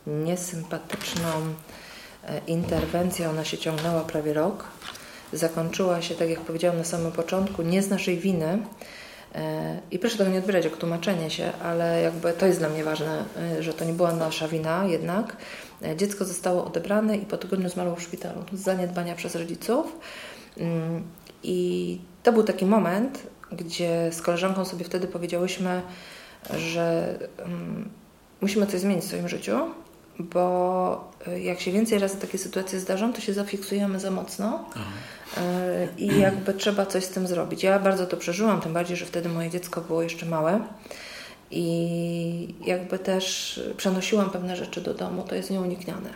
niesympatyczną e, interwencję. Ona się ciągnęła prawie rok zakończyła się, tak jak powiedziałam na samym początku, nie z naszej winy. E, I proszę tego nie odbierać jako tłumaczenie się, ale jakby to jest dla mnie ważne, e, że to nie była nasza wina jednak. Dziecko zostało odebrane i po tygodniu zmarło w szpitalu z zaniedbania przez rodziców. Mm, I to był taki moment, gdzie z koleżanką sobie wtedy powiedziałyśmy, że mm, musimy coś zmienić w swoim życiu, bo jak się więcej razy takie sytuacje zdarzą, to się zafiksujemy za mocno. E, i jakby trzeba coś z tym zrobić. Ja bardzo to przeżyłam, tym bardziej, że wtedy moje dziecko było jeszcze małe i jakby też przenosiłam pewne rzeczy do domu, to jest nieuniknione.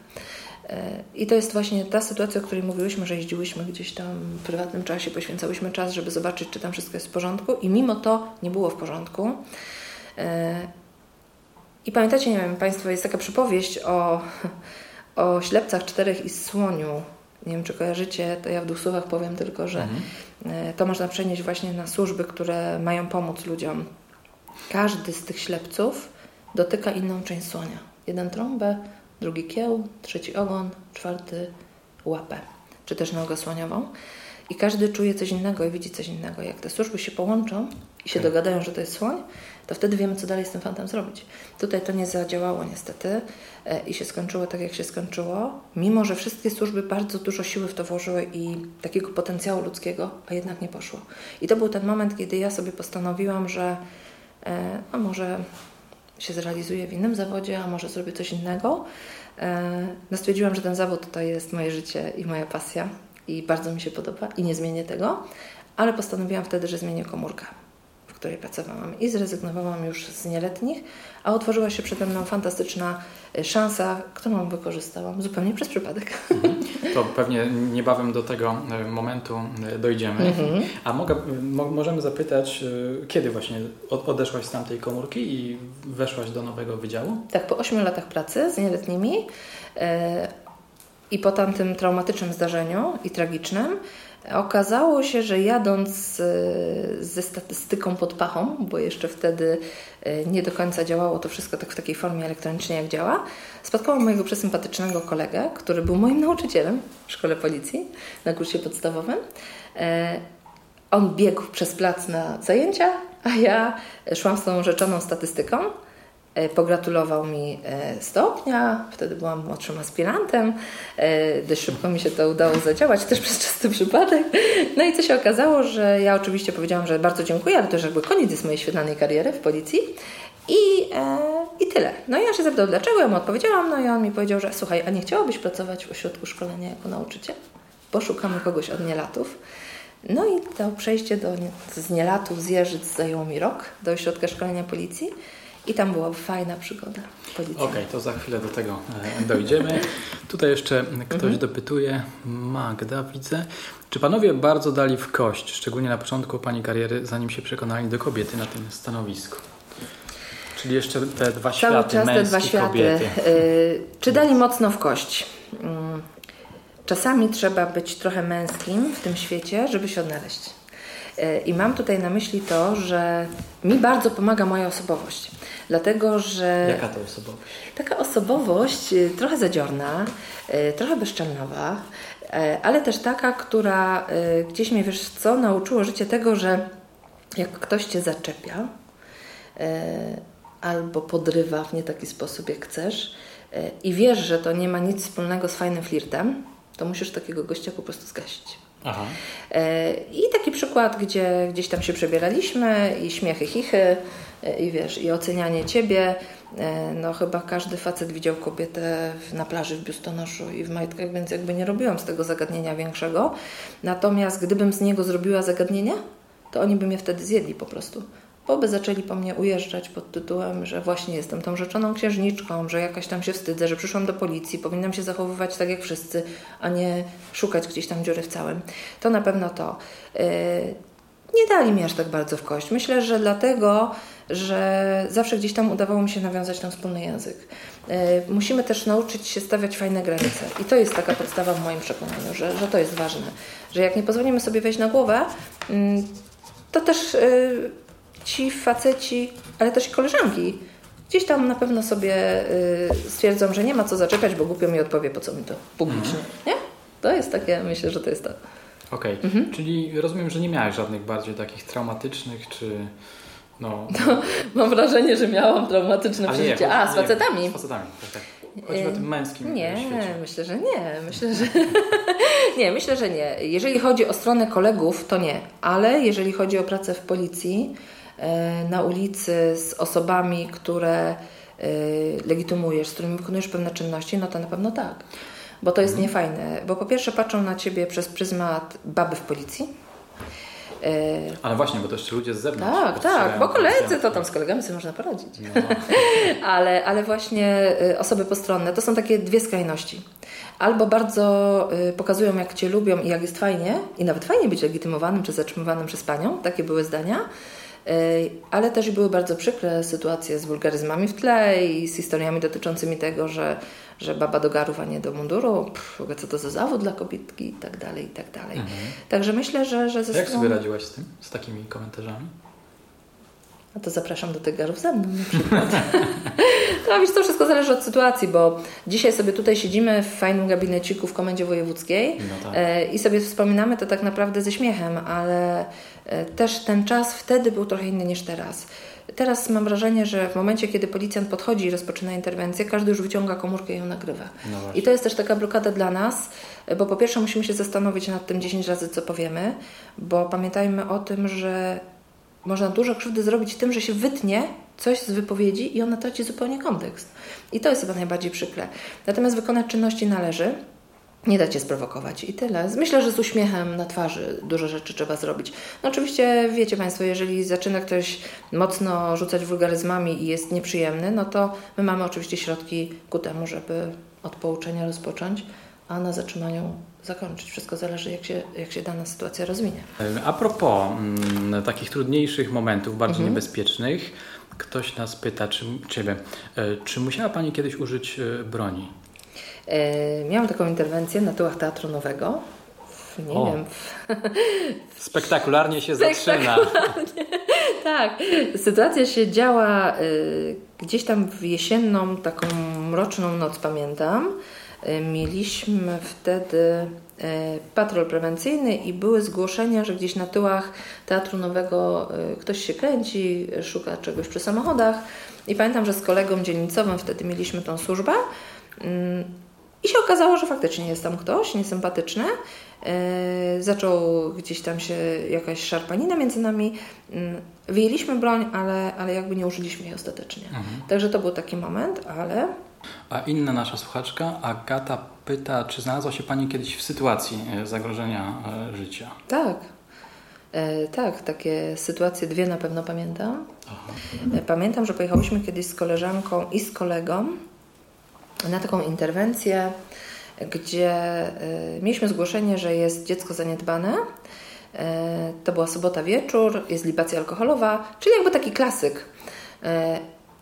E, I to jest właśnie ta sytuacja, o której mówiłyśmy, że jeździłyśmy gdzieś tam w prywatnym czasie, poświęcałyśmy czas, żeby zobaczyć, czy tam wszystko jest w porządku, i mimo to nie było w porządku. E, I pamiętacie, nie wiem, Państwo, jest taka przypowieść o, o ślepcach czterech i słoniu nie wiem, czy kojarzycie, to ja w dwóch słowach powiem tylko, że mhm. E, to można przenieść właśnie na służby, które mają pomóc ludziom. Każdy z tych ślepców dotyka inną część słonia. Jeden trąbę, drugi kieł, trzeci ogon, czwarty łapę, czy też nogę słoniową. I każdy czuje coś innego i widzi coś innego. Jak te służby się połączą i się tak. dogadają, że to jest słoń, to wtedy wiemy, co dalej z tym fantem zrobić. Tutaj to nie zadziałało niestety e, i się skończyło tak, jak się skończyło, mimo że wszystkie służby bardzo dużo siły w to włożyły i takiego potencjału ludzkiego, a jednak nie poszło. I to był ten moment, kiedy ja sobie postanowiłam, że e, a może się zrealizuję w innym zawodzie, a może zrobię coś innego. E, no stwierdziłam, że ten zawód to jest moje życie i moja pasja i bardzo mi się podoba i nie zmienię tego, ale postanowiłam wtedy, że zmienię komórkę której pracowałam i zrezygnowałam już z nieletnich, a otworzyła się przede mną fantastyczna e, szansa, którą wykorzystałam zupełnie przez przypadek. Mhm. To pewnie niebawem do tego e, momentu e, dojdziemy. Mhm. A mogę, mo możemy zapytać, kiedy właśnie odeszłaś z tamtej komórki i weszłaś do nowego wydziału? Tak, po 8 latach pracy z nieletnimi i po tamtym traumatycznym zdarzeniu i tragicznym Okazało się, że jadąc e, ze statystyką pod pachą, bo jeszcze wtedy e, nie do końca działało to wszystko tak w takiej formie elektronicznej, jak działa, spotkałam mojego przesympatycznego kolegę, który był moim nauczycielem w szkole policji na kursie podstawowym. E, on biegł przez plac na zajęcia, a ja szłam z tą rzeczoną statystyką pogratulował mi e, stopnia, wtedy byłam młodszym aspirantem, e, dość szybko mi się to udało zadziałać, też przez czysty przypadek. No i co się okazało, że ja oczywiście powiedziałam, że bardzo dziękuję, ale to już jakby koniec jest mojej świetlanej kariery w policji. I, e, I tyle. No i ja się zapytał, dlaczego? Ja mu odpowiedziałam, no i on mi powiedział, że słuchaj, a nie chciałabyś pracować w ośrodku szkolenia jako nauczyciel? Bo szukamy kogoś od nielatów. No i to przejście do, z nielatów z Jeżyc zajęło mi rok do ośrodka szkolenia policji. I tam była fajna przygoda Okej, okay, to za chwilę do tego e, dojdziemy. Tutaj jeszcze ktoś mhm. dopytuje. Magda, widzę. Czy panowie bardzo dali w kość, szczególnie na początku pani kariery, zanim się przekonali do kobiety na tym stanowisku? Czyli jeszcze te dwa Cały światy, czas te dwa światy. Kobiety. Yy, czy dali mocno w kość? Yy, czasami trzeba być trochę męskim w tym świecie, żeby się odnaleźć. Yy, I mam tutaj na myśli to, że mi bardzo pomaga moja osobowość. Dlatego, że. Jaka to osobowość? Taka osobowość y, trochę zadziorna, y, trochę bezczelnowa, y, ale też taka, która gdzieś mnie wiesz co, nauczyło życie tego, że jak ktoś cię zaczepia, albo podrywa w nie taki sposób, jak chcesz i wiesz, że to nie ma nic wspólnego z fajnym flirtem, to musisz takiego gościa po prostu zgasić. Aha. E, I taki przykład, gdzie gdzieś tam się przebieraliśmy i śmiechy, chichy e, i wiesz, i ocenianie ciebie. No chyba każdy facet widział kobietę na plaży w biustonoszu i w majtkach, więc jakby nie robiłam z tego zagadnienia większego. Natomiast gdybym z niego zrobiła zagadnienie, to oni by mnie wtedy zjedli po prostu bo by zaczęli po mnie ujeżdżać pod tytułem, że właśnie jestem tą rzeczoną księżniczką, że jakaś tam się wstydzę, że przyszłam do policji, powinnam się zachowywać tak jak wszyscy, a nie szukać gdzieś tam dziury w całym. To na pewno to. Yy, nie dali mi aż tak bardzo w kość. Myślę, że dlatego, że zawsze gdzieś tam udawało mi się nawiązać ten wspólny język. Yy, musimy też nauczyć się stawiać fajne granice. I to jest taka podstawa w moim przekonaniu, że, że to jest ważne. Że jak nie pozwolimy sobie wejść na głowę, yy, to też yy, ci faceci, ale też i koleżanki, gdzieś tam na pewno sobie y, stwierdzą, że nie ma co zaczepiać, bo głupio mi odpowie, po co mi to publicznie. Mhm. Nie? To jest takie, myślę, że to jest to. Okej, okay. mhm. czyli rozumiem, że nie miałeś żadnych bardziej takich traumatycznych, czy no... no mam wrażenie, że miałam traumatyczne przeżycie. A, z facetami? Nie, z facetami, tak, tak. Chodzi o tym męskim Nie, świecie. myślę, że nie. Myślę, że nie, myślę, że nie. Jeżeli chodzi o stronę kolegów, to nie. Ale jeżeli chodzi o pracę w policji, E, na ulicy z osobami, które e, legitymujesz, z którymi wykonujesz pewne czynności, no to na pewno tak. Bo to jest mhm. niefajne. Bo po pierwsze patrzą na ciebie przez pryzmat baby w policji. E, Ale właśnie, bo to jeszcze ludzie z zewnątrz. Tak, tak, bo koledzy to tam z kolegami sobie można poradzić. No. ale, ale właśnie osoby postronne to są takie dwie skrajności. Albo bardzo pokazują, jak cię lubią i jak jest fajnie, i nawet fajnie być legitymowanym czy zatrzymywanym przez panią, takie były zdania ale też były bardzo przykre sytuacje z wulgaryzmami w tle i z historiami dotyczącymi tego, że, że baba do garów, a nie do munduru, Pff, co to za zawód dla kobietki i tak dalej, i tak dalej. Mhm. Także myślę, że... że ze Jak sobie radziłaś z tym, z takimi komentarzami? No to zapraszam do tych garów ze mną na przykład. no wiesz, to wszystko zależy od sytuacji, bo dzisiaj sobie tutaj siedzimy w fajnym gabineciku w Komendzie Wojewódzkiej no tak. E, i sobie wspominamy to tak naprawdę ze śmiechem, ale też ten czas wtedy był trochę inny niż teraz. Teraz mam wrażenie, że w momencie, kiedy policjant podchodzi i rozpoczyna interwencję, każdy już wyciąga komórkę i ją nagrywa. No I to jest też taka blokada dla nas, bo po pierwsze musimy się zastanowić nad tym 10 razy, co powiemy, bo pamiętajmy o tym, że można dużo krzywdy zrobić tym, że się wytnie coś z wypowiedzi i ona traci zupełnie kontekst. I to jest chyba najbardziej przykre. Natomiast wykonać czynności należy. Nie da cię sprowokować i tyle. Myślę, że z uśmiechem na twarzy dużo rzeczy trzeba zrobić. No oczywiście wiecie Państwo, jeżeli zaczyna ktoś mocno rzucać wulgaryzmami i jest nieprzyjemny, no to my mamy oczywiście środki ku temu, żeby od pouczenia rozpocząć, a na zatrzymaniu zakończyć. Wszystko zależy, jak się, jak się dana sytuacja rozwinie. A propos m, mm, takich trudniejszych momentów, bardzo mhm. niebezpiecznych, ktoś nas pyta, czy, Ciebie, e, czy musiała Pani kiedyś użyć e, broni? E, miałam taką interwencję na tyłach Teatru Nowego. Nie o. wiem. Spektakularnie się zaczyna. tak. Sytuacja się działa y, gdzieś tam w jesienną, taką mroczną noc, pamiętam. E, mieliśmy wtedy e, patrol prewencyjny i były zgłoszenia, że gdzieś na tyłach Teatru Nowego e, ktoś się kręci, szuka czegoś przy samochodach. I pamiętam, że z kolegą dzielnicowym wtedy mieliśmy tą służbę. I się okazało, że faktycznie jest tam ktoś niesympatyczny. Yy, zaczął gdzieś tam się jakaś szarpanina między nami. Yy, wyjęliśmy broń, ale, ale jakby nie użyliśmy jej ostatecznie. Mhm. Także to był taki moment, ale. A inna nasza słuchaczka, Agata, pyta, czy znalazła się Pani kiedyś w sytuacji e, zagrożenia e, życia? Tak. E, tak, takie sytuacje dwie na pewno pamiętam. Aha. Pamiętam, że pojechałyśmy kiedyś z koleżanką i z kolegą na taką interwencję gdzie y, mieliśmy zgłoszenie, że jest dziecko zaniedbane. Y, to była sobota wieczór, jest libacja alkoholowa, czyli jakby taki klasyk. Y,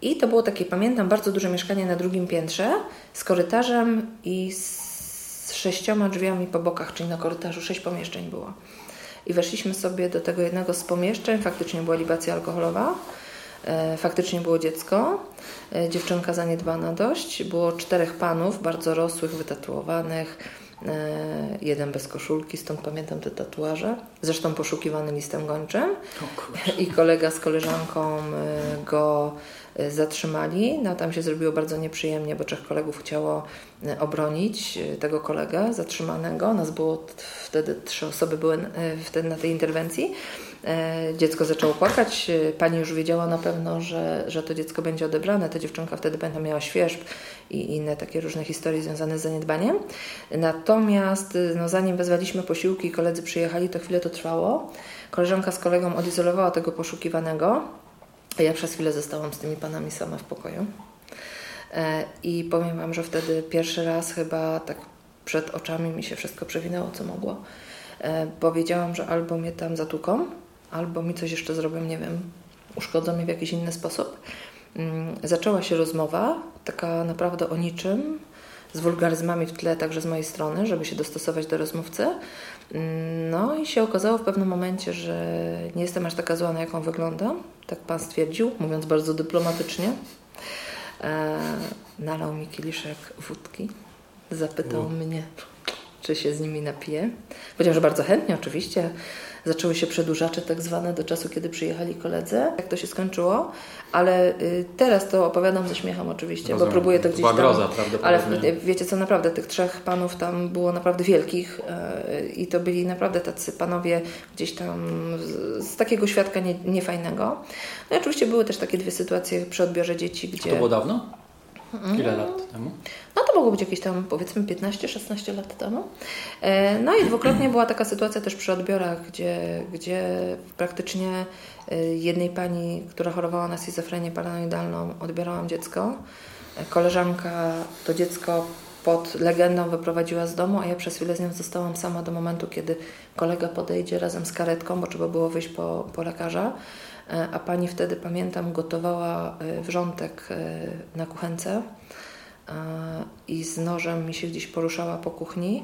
I to było takie, pamiętam, bardzo duże mieszkanie na drugim piętrze z korytarzem i z sześcioma drzwiami po bokach, czyli na korytarzu sześć pomieszczeń było. I weszliśmy sobie do tego jednego z pomieszczeń, faktycznie była libacja alkoholowa. E, faktycznie było dziecko, e, dziewczynka zaniedbana dość. Było czterech panów, bardzo rosłych, wytatuowanych, e, jeden bez koszulki, stąd pamiętam te tatuaże. Zresztą poszukiwany listem gończym. I kolega z koleżanką go zatrzymali. No tam się zrobiło bardzo nieprzyjemnie, bo trzech kolegów chciało obronić tego kolegę zatrzymanego. Nas było wtedy, trzy osoby były wtedy na tej interwencji. E, dziecko zaczęło płakać. E, pani już wiedziała na pewno, że, że to dziecko będzie odebrane. Ta dziewczynka wtedy pamiętam miała świeżb i inne takie różne historie związane z zaniedbaniem. Natomiast e, no, zanim wezwaliśmy posiłki i koledzy przyjechali, to chwilę to trwało. Koleżanka z kolegą odizolowała tego poszukiwanego. Ja przez chwilę zostałam z tymi panami sama w pokoju. I powiem Wam, że wtedy pierwszy raz chyba tak przed oczami mi się wszystko przewinęło, co mogło. Powiedziałam, że albo mnie tam zatuką, albo mi coś jeszcze zrobią, nie wiem, uszkodzą mnie w jakiś inny sposób. Mm, zaczęła się rozmowa, taka naprawdę o niczym, z wulgaryzmami w tle, także z mojej strony, żeby się dostosować do rozmówcy. Mm, no i się okazało w pewnym momencie, że nie jestem aż taka zła, na jaką wyglądam. Tak pan stwierdził, mówiąc bardzo dyplomatycznie. E, nalał mi kieliszek wódki, zapytał U. mnie, czy się z nimi napije. Powiedział, że bardzo chętnie, oczywiście zaczęły się przedłużacze tak zwane do czasu, kiedy przyjechali koledzy. Jak to się skończyło, ale y, teraz to opowiadam ze śmiechem oczywiście, Rozumiem. bo próbuję to gdzieś tam... Groza, ale wiecie co, naprawdę tych trzech panów tam było naprawdę wielkich y, i to byli naprawdę tacy panowie gdzieś tam z, takiego świadka nie, niefajnego. No i oczywiście były też takie dwie sytuacje przy odbiorze dzieci, gdzie... To było dawno? Ile lat temu? No to mogło być jakieś tam powiedzmy 15-16 lat temu. E, no i dwukrotnie była taka sytuacja też przy odbiorach, gdzie, gdzie praktycznie e, jednej pani, która chorowała na schizofrenię paranoidalną, odbierałam dziecko. E, koleżanka to dziecko pod legendą wyprowadziła z domu, a ja przez chwilę z nią zostałam sama do momentu, kiedy kolega podejdzie razem z karetką, bo trzeba było wyjść po, po lekarza. E, a pani wtedy, pamiętam, gotowała e, wrzątek e, na kuchence i z nożem mi się gdzieś poruszała po kuchni.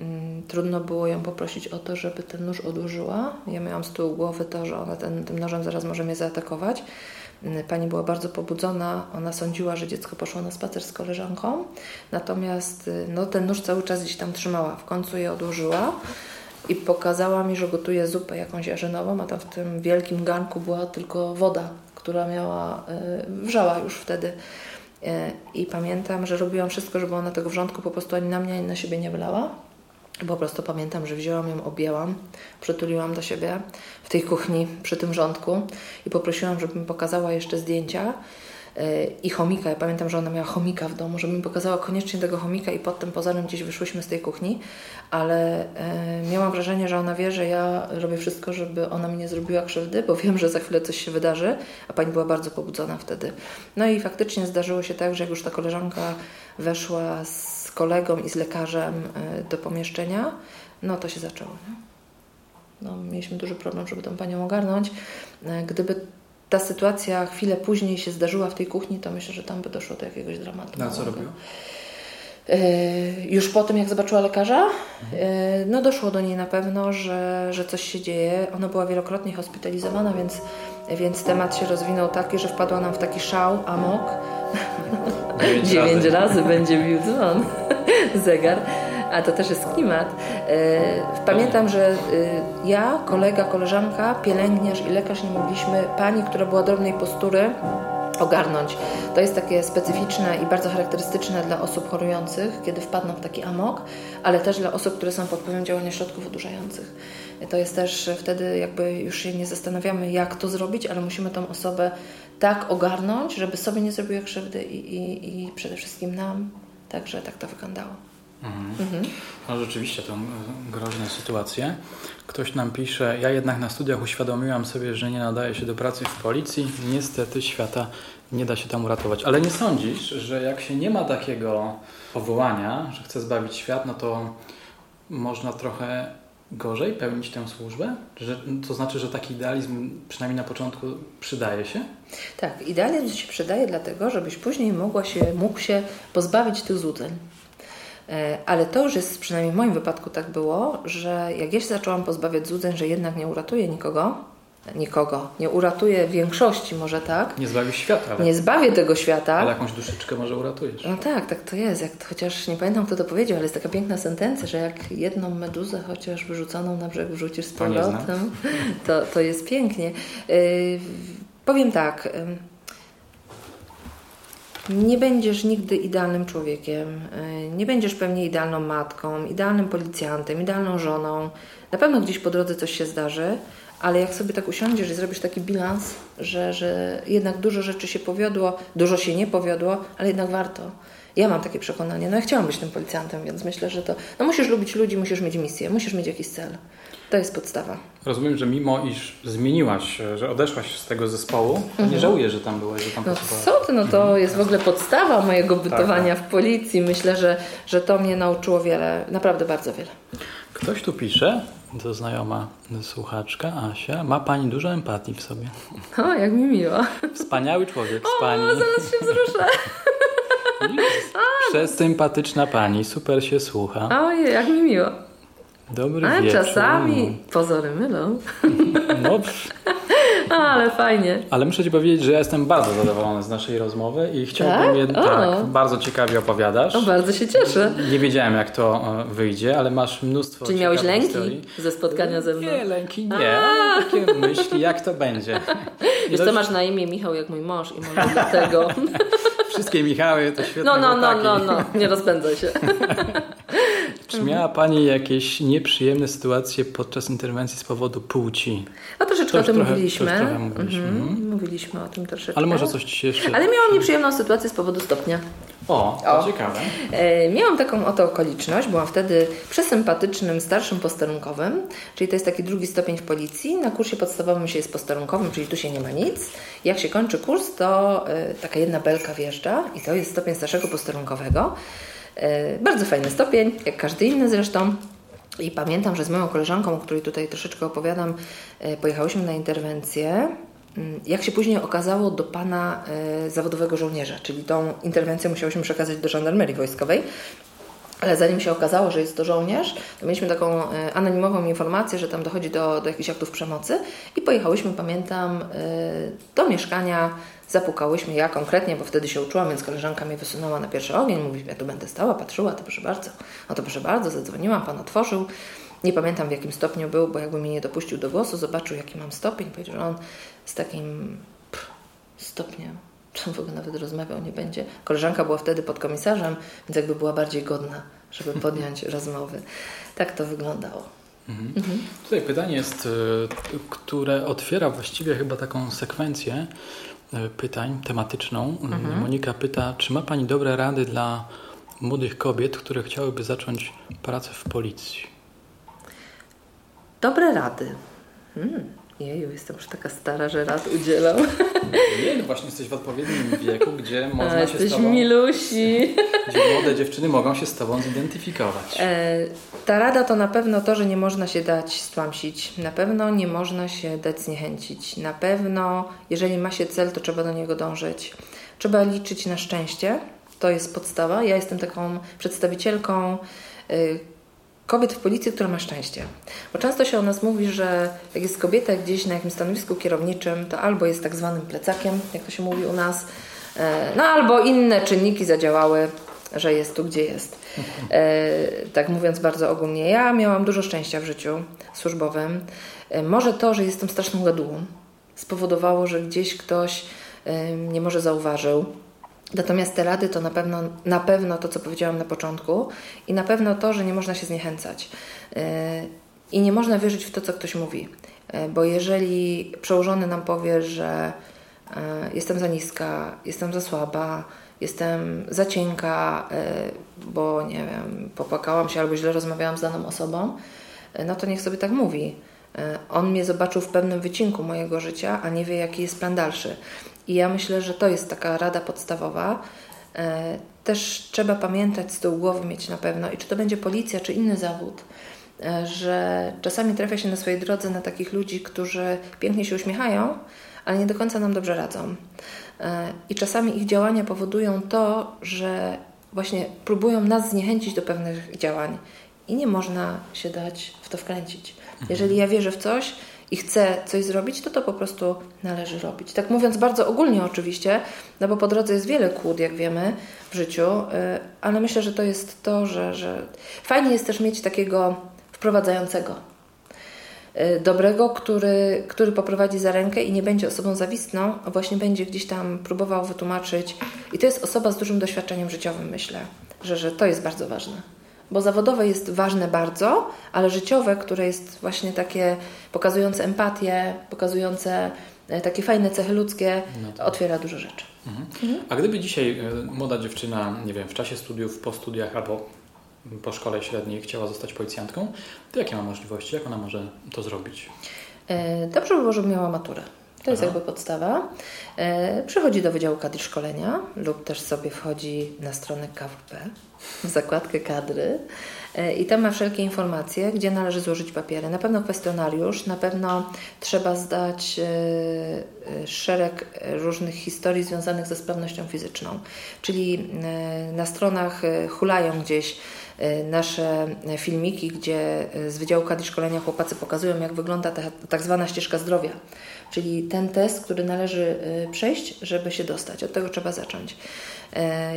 Mm, trudno było ją poprosić o to, żeby ten nóż odłożyła. Ja miałam z tyłu głowy to, że ona ten, tym nożem zaraz może mnie zaatakować. Mm, pani była bardzo pobudzona. Ona sądziła, że dziecko poszło na spacer z koleżanką. Natomiast no, ten nóż cały czas gdzieś tam trzymała. W końcu je odłożyła i pokazała mi, że gotuje zupę jakąś jarzynową, a tam w tym wielkim garnku była tylko woda, która miała, e, wrzała już wtedy. E, I pamiętam, że robiłam wszystko, żeby ona tego wrzątku po prostu ani na mnie, ani na siebie nie wylała. Po prostu pamiętam, że wzięłam ją, objęłam, przytuliłam do siebie w tej kuchni przy tym rządku i poprosiłam, żeby mi pokazała jeszcze zdjęcia i chomika. Ja pamiętam, że ona miała chomika w domu, żeby mi pokazała koniecznie tego chomika i pod tym pozorem gdzieś wyszłyśmy z tej kuchni, ale e, miałam wrażenie, że ona wie, że ja robię wszystko, żeby ona mi nie zrobiła krzywdy, bo wiem, że za chwilę coś się wydarzy, a pani była bardzo pobudzona wtedy. No i faktycznie zdarzyło się tak, że jak już ta koleżanka weszła z kolegą i z lekarzem e, do pomieszczenia, no to się zaczęło. No, mieliśmy duży problem, żeby tą panią ogarnąć. E, gdyby ta sytuacja chwilę później się zdarzyła w tej kuchni, to myślę, że tam by doszło do jakiegoś dramatu. Na co robił? E, już po tym, jak zobaczyła lekarza, e, no doszło do niej na pewno, że, że coś się dzieje. Ona była wielokrotnie hospitalizowana, więc, więc temat się rozwinął taki, że wpadła nam w taki szał, amok. Dziewięć razy. razy będzie bił dzwon, zegar a to też jest klimat. E, pamiętam, że e, ja, kolega, koleżanka, pielęgniarz i lekarz nie mogliśmy, pani, która była drobnej postury, ogarnąć. To jest takie specyficzne i bardzo charakterystyczne dla osób chorujących, kiedy wpadną w taki amok, ale też dla osób, które są pod wpływem działania środków odurzających. To jest też wtedy jakby już się nie zastanawiamy, jak to zrobić, ale musimy tą osobę tak ogarnąć, żeby sobie nie zrobiła krzywdy i, i, i przede wszystkim nam. Także tak to wyglądało. Mhm. No rzeczywiście to groźne sytuacje. Ktoś nam pisze, ja jednak na studiach uświadomiłam sobie, że nie nadaje się do pracy w policji. Niestety świata nie da się tam uratować. Ale nie sądzisz, że jak się nie ma takiego powołania, że chce zbawić świat, no to można trochę gorzej pełnić tę służbę? Że, to znaczy, że taki idealizm przynajmniej na początku przydaje się? Tak, idealizm się przydaje dlatego, żebyś później mogła się, mógł się pozbawić tych złudzeń. E, ale to już jest, przynajmniej w moim wypadku tak było, że jak ja się zaczęłam pozbawiać złudzeń, że jednak nie uratuję nikogo, nikogo, nie uratuję większości może tak. Nie zbawisz świata. Ale... Nie zbawię tego świata. Ale jakąś duszyczkę może uratujesz. No tak, tak to jest. Jak, chociaż nie pamiętam kto to powiedział, ale jest taka piękna sentencja, że jak jedną meduzę chociaż wyrzuconą na brzeg wrzucisz z powrotem, to, to jest pięknie. Yy, powiem tak... Yy, nie będziesz nigdy idealnym człowiekiem, y, nie będziesz pewnie idealną matką, idealnym policjantem, idealną żoną. Na pewno gdzieś po drodze coś się zdarzy, ale jak sobie tak usiądziesz i zrobisz taki bilans, że, że jednak dużo rzeczy się powiodło, dużo się nie powiodło, ale jednak warto. Ja mam takie przekonanie. No ja chciałam być tym policjantem, więc myślę, że to... No musisz lubić ludzi, musisz mieć misję, musisz mieć jakiś cel. To jest podstawa. Rozumiem, że mimo iż zmieniłaś, że odeszłaś z tego zespołu, mhm. nie żałuję, że tam byłeś, że tam No co ty, no to mhm. jest w ogóle podstawa mojego tak, bytowania tak, w policji. Myślę, że, że to mnie nauczyło wiele, naprawdę bardzo wiele. Ktoś tu pisze, to znajoma słuchaczka Asia, ma Pani dużo empatii w sobie. O, jak mi miło. Wspaniały człowiek z Pani. O, zaraz się wzruszę. Przesympatyczna Pani, super się słucha. Ojej, jak mi miło. Dobry A wieczór. czasami pozory mylą. No, ale fajnie. Ale muszę Ci powiedzieć, że ja jestem bardzo zadowolony z naszej rozmowy i chciałbym tak? Je, tak bardzo ciekawie opowiadasz. O, bardzo się cieszę. Nie wiedziałem, jak to e, wyjdzie, ale masz mnóstwo Czy miałeś lęki historii. ze spotkania ze mną? Nie, lęki nie. Takie myśli, jak to będzie. Wiesz, to masz na imię Michał jak mój mąż i może dlatego. Wszystkie Michały to świetne No, no, no, no, no, nie rozpędzaj się. Czy miała Pani jakieś nieprzyjemne sytuacje podczas interwencji z powodu płci? A troszeczkę o tym trochę, mówiliśmy. Trochę mówiliśmy. Mhm. mówiliśmy o tym troszeczkę. Ale może coś Ci się jeszcze... Ale miałam nieprzyjemną sytuację z powodu stopnia. O, to o. ciekawe. E, miałam taką oto okoliczność. Byłam wtedy przesympatycznym starszym posterunkowym, czyli to jest taki drugi stopień w policji. Na kursie podstawowym się jest posterunkowym, czyli tu się nie ma nic. Jak się kończy kurs, to e, taka jedna belka wjeżdża i to jest stopień starszego posterunkowego. E, bardzo fajny stopień, jak każdy inny zresztą. I pamiętam, że z moją koleżanką, o której tutaj troszeczkę opowiadam, e, pojechałyśmy na interwencję. Mm, jak się później okazało, do pana e, zawodowego żołnierza, czyli tą interwencję musiałyśmy przekazać do żandarmerii wojskowej. Ale zanim się okazało, że jest to żołnierz, to mieliśmy taką anonimową informację, że tam dochodzi do, do jakichś aktów przemocy i pojechałyśmy, pamiętam, do mieszkania Zapukałyśmy, ja konkretnie, bo wtedy się uczyłam, więc koleżanka mnie wysunęła na pierwszy ogień. Mówi, ja tu będę stała, patrzyła, to proszę bardzo. No to proszę bardzo, zadzwoniłam, pan otworzył. Nie pamiętam w jakim stopniu był, bo jakby mnie nie dopuścił do głosu, zobaczył jaki mam stopień. Powiedział, że on z takim pff, stopniem, czy on w ogóle nawet rozmawiał, nie będzie. Koleżanka była wtedy pod komisarzem, więc jakby była bardziej godna, żeby podjąć rozmowy. Tak to wyglądało. Mhm. Mhm. Tutaj pytanie jest, y, które otwiera właściwie chyba taką sekwencję, pytań tematyczną. Mhm. Monika pyta, czy ma Pani dobre rady dla młodych kobiet, które chciałyby zacząć pracę w policji? Dobre rady. Hmm. Jeju, jestem już taka stara, że rad udzielam. Nie, no właśnie jesteś w odpowiednim wieku, gdzie można A, się z tobą... milusi. Gdzie młode dziewczyny mogą się z tobą zidentyfikować. E, ta rada to na pewno to, że nie można się dać stłamsić. Na pewno nie można się dać zniechęcić. Na pewno, jeżeli ma się cel, to trzeba do niego dążyć. Trzeba liczyć na szczęście. To jest podstawa. Ja jestem taką przedstawicielką y, kobiet w policji, która ma szczęście. Bo często się o nas mówi, że jak jest kobieta gdzieś na jakimś stanowisku kierowniczym, to albo jest tak zwanym plecakiem, jak to się mówi u nas, e, no albo inne czynniki zadziałały, że jest tu, gdzie jest. E, tak mówiąc bardzo ogólnie. Ja miałam dużo szczęścia w życiu służbowym. E, może to, że jestem straszną gadułą, spowodowało, że gdzieś ktoś nie może zauważył. Natomiast te rady to na pewno, na pewno to, co powiedziałam na początku i na pewno to, że nie można się zniechęcać. I nie można wierzyć w to, co ktoś mówi. Bo jeżeli przełożony nam powie, że jestem za niska, jestem za słaba, jestem za cienka, bo nie wiem, popłakałam się albo źle rozmawiałam z daną osobą, no to niech sobie tak mówi. On mnie zobaczył w pewnym wycinku mojego życia, a nie wie, jaki jest plan dalszy. I ja myślę, że to jest taka rada podstawowa. E, też trzeba pamiętać, z tyłu głowy mieć na pewno, i czy to będzie policja, czy inny zawód, e, że czasami trafia się na swojej drodze na takich ludzi, którzy pięknie się uśmiechają, ale nie do końca nam dobrze radzą. I czasami ich działania powodują to, że właśnie próbują nas zniechęcić do pewnych działań i nie można się dać w to wkręcić. Jeżeli ja wierzę w coś i chcę coś zrobić, to to po prostu należy robić. Tak mówiąc bardzo ogólnie oczywiście, no bo po drodze jest wiele kłód, jak wiemy, w życiu, y, ale myślę, że to jest to, że, że fajnie jest też mieć takiego wprowadzającego. Y, dobrego, który, który poprowadzi za rękę i nie będzie osobą zawistną, a właśnie będzie gdzieś tam próbował wytłumaczyć. I to jest osoba z dużym doświadczeniem życiowym, myślę, że, że to jest bardzo ważne bo zawodowe jest ważne bardzo, ale życiowe, które jest właśnie takie pokazujące empatię, pokazujące e, takie fajne cechy ludzkie, no tak. otwiera dużo rzeczy. Mhm. Mhm. A gdyby dzisiaj e, młoda dziewczyna, nie wiem, w czasie studiów, po studiach albo po szkole średniej chciała zostać policjantką, to jakie ma możliwości? Jak ona może to zrobić? E, dobrze by było, żeby miała maturę. To jest Aha. jakby podstawa. E, przychodzi do Wydziału Kadr Szkolenia lub też sobie wchodzi na stronę KWP w zakładkę kadry e, i tam ma wszelkie informacje, gdzie należy złożyć papiery. Na pewno kwestionariusz, na pewno trzeba zdać e, e szereg różnych historii związanych ze sprawnością fizyczną. Czyli e, na stronach e, hulają gdzieś nasze filmiki, gdzie z Wydziału Kadr Szkolenia chłopacy pokazują, jak wygląda ta tak zwana ścieżka zdrowia czyli ten test, który należy y, przejść, żeby się dostać. Od tego trzeba zacząć.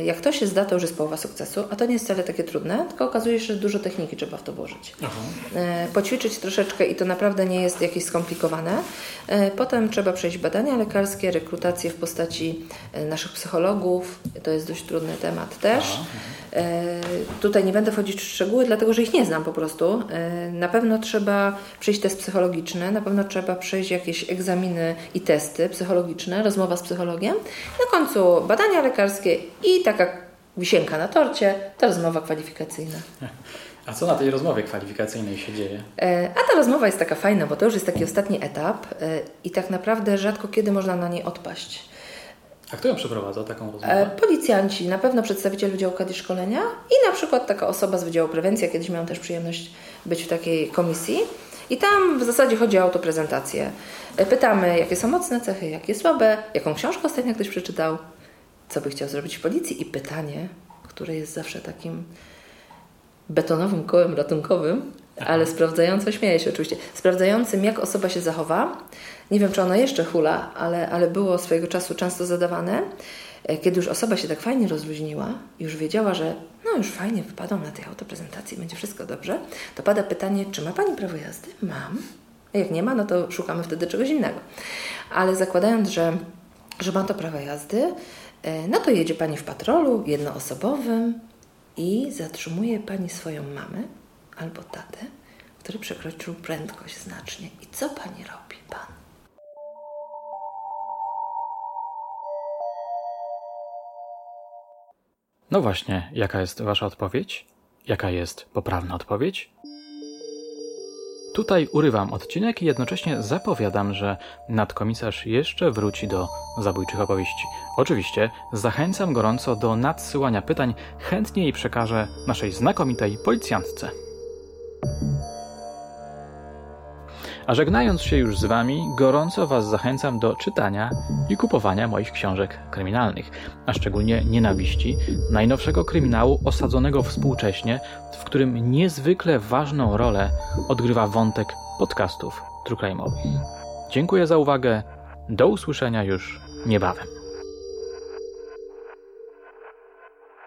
Jak to się zda, to już jest połowa sukcesu, a to nie jest wcale takie trudne, tylko okazuje się, że dużo techniki trzeba w to włożyć. Aha. Poćwiczyć troszeczkę i to naprawdę nie jest jakieś skomplikowane. Potem trzeba przejść badania lekarskie, rekrutację w postaci naszych psychologów. To jest dość trudny temat też. Aha. Tutaj nie będę wchodzić w szczegóły, dlatego że ich nie znam po prostu. Na pewno trzeba przejść test psychologiczny, na pewno trzeba przejść jakieś egzaminy i testy psychologiczne, rozmowa z psychologiem. Na końcu badania lekarskie i taka wisienka na torcie, ta rozmowa kwalifikacyjna. A co na tej rozmowie kwalifikacyjnej się dzieje? E, a ta rozmowa jest taka fajna, bo to już jest taki ostatni etap e, i tak naprawdę rzadko kiedy można na niej odpaść. A kto ją przeprowadza, taką rozmowę? Policjanci, na pewno przedstawiciel Wydziału Kadr Szkolenia i na przykład taka osoba z Wydziału Prewencji. Kiedyś miałam też przyjemność być w takiej komisji. I tam w zasadzie chodzi o autoprezentację. E, pytamy, jakie są mocne cechy, jakie słabe, jaką książkę ostatnio ktoś przeczytał, co by chciał zrobić w policji i pytanie, które jest zawsze takim betonowym kołem ratunkowym, ale sprawdzające, śmieję się oczywiście, sprawdzającym, jak osoba się zachowa. Nie wiem, czy ono jeszcze hula, ale, ale było swojego czasu często zadawane. E, kiedy już osoba się tak fajnie rozluźniła, już wiedziała, że no już fajnie wypadam na tej autoprezentacji, będzie wszystko dobrze, to pada pytanie, czy ma Pani prawo jazdy? Mam. Jak nie ma, no to szukamy wtedy czegoś innego. Ale zakładając, że, że ma to prawo jazdy, E, no to jedzie Pani w patrolu jednoosobowym i zatrzymuje Pani swoją mamę albo tatę, który przekroczył prędkość znacznie. I co Pani robi, Pan? No właśnie, jaka jest Wasza odpowiedź? Jaka jest poprawna odpowiedź? Tutaj urywam odcinek i jednocześnie zapowiadam, że nadkomisarz jeszcze wróci do zabójczych opowieści. Oczywiście zachęcam gorąco do nadsyłania pytań, chętnie jej przekażę naszej znakomitej policjantce. A żegnając się już z Wami, gorąco Was zachęcam do czytania i kupowania moich książek kryminalnych, a szczególnie Nienawiści, najnowszego kryminału osadzonego współcześnie, w którym niezwykle ważną rolę odgrywa wątek podcastów true Dziękuję za uwagę, do usłyszenia już niebawem.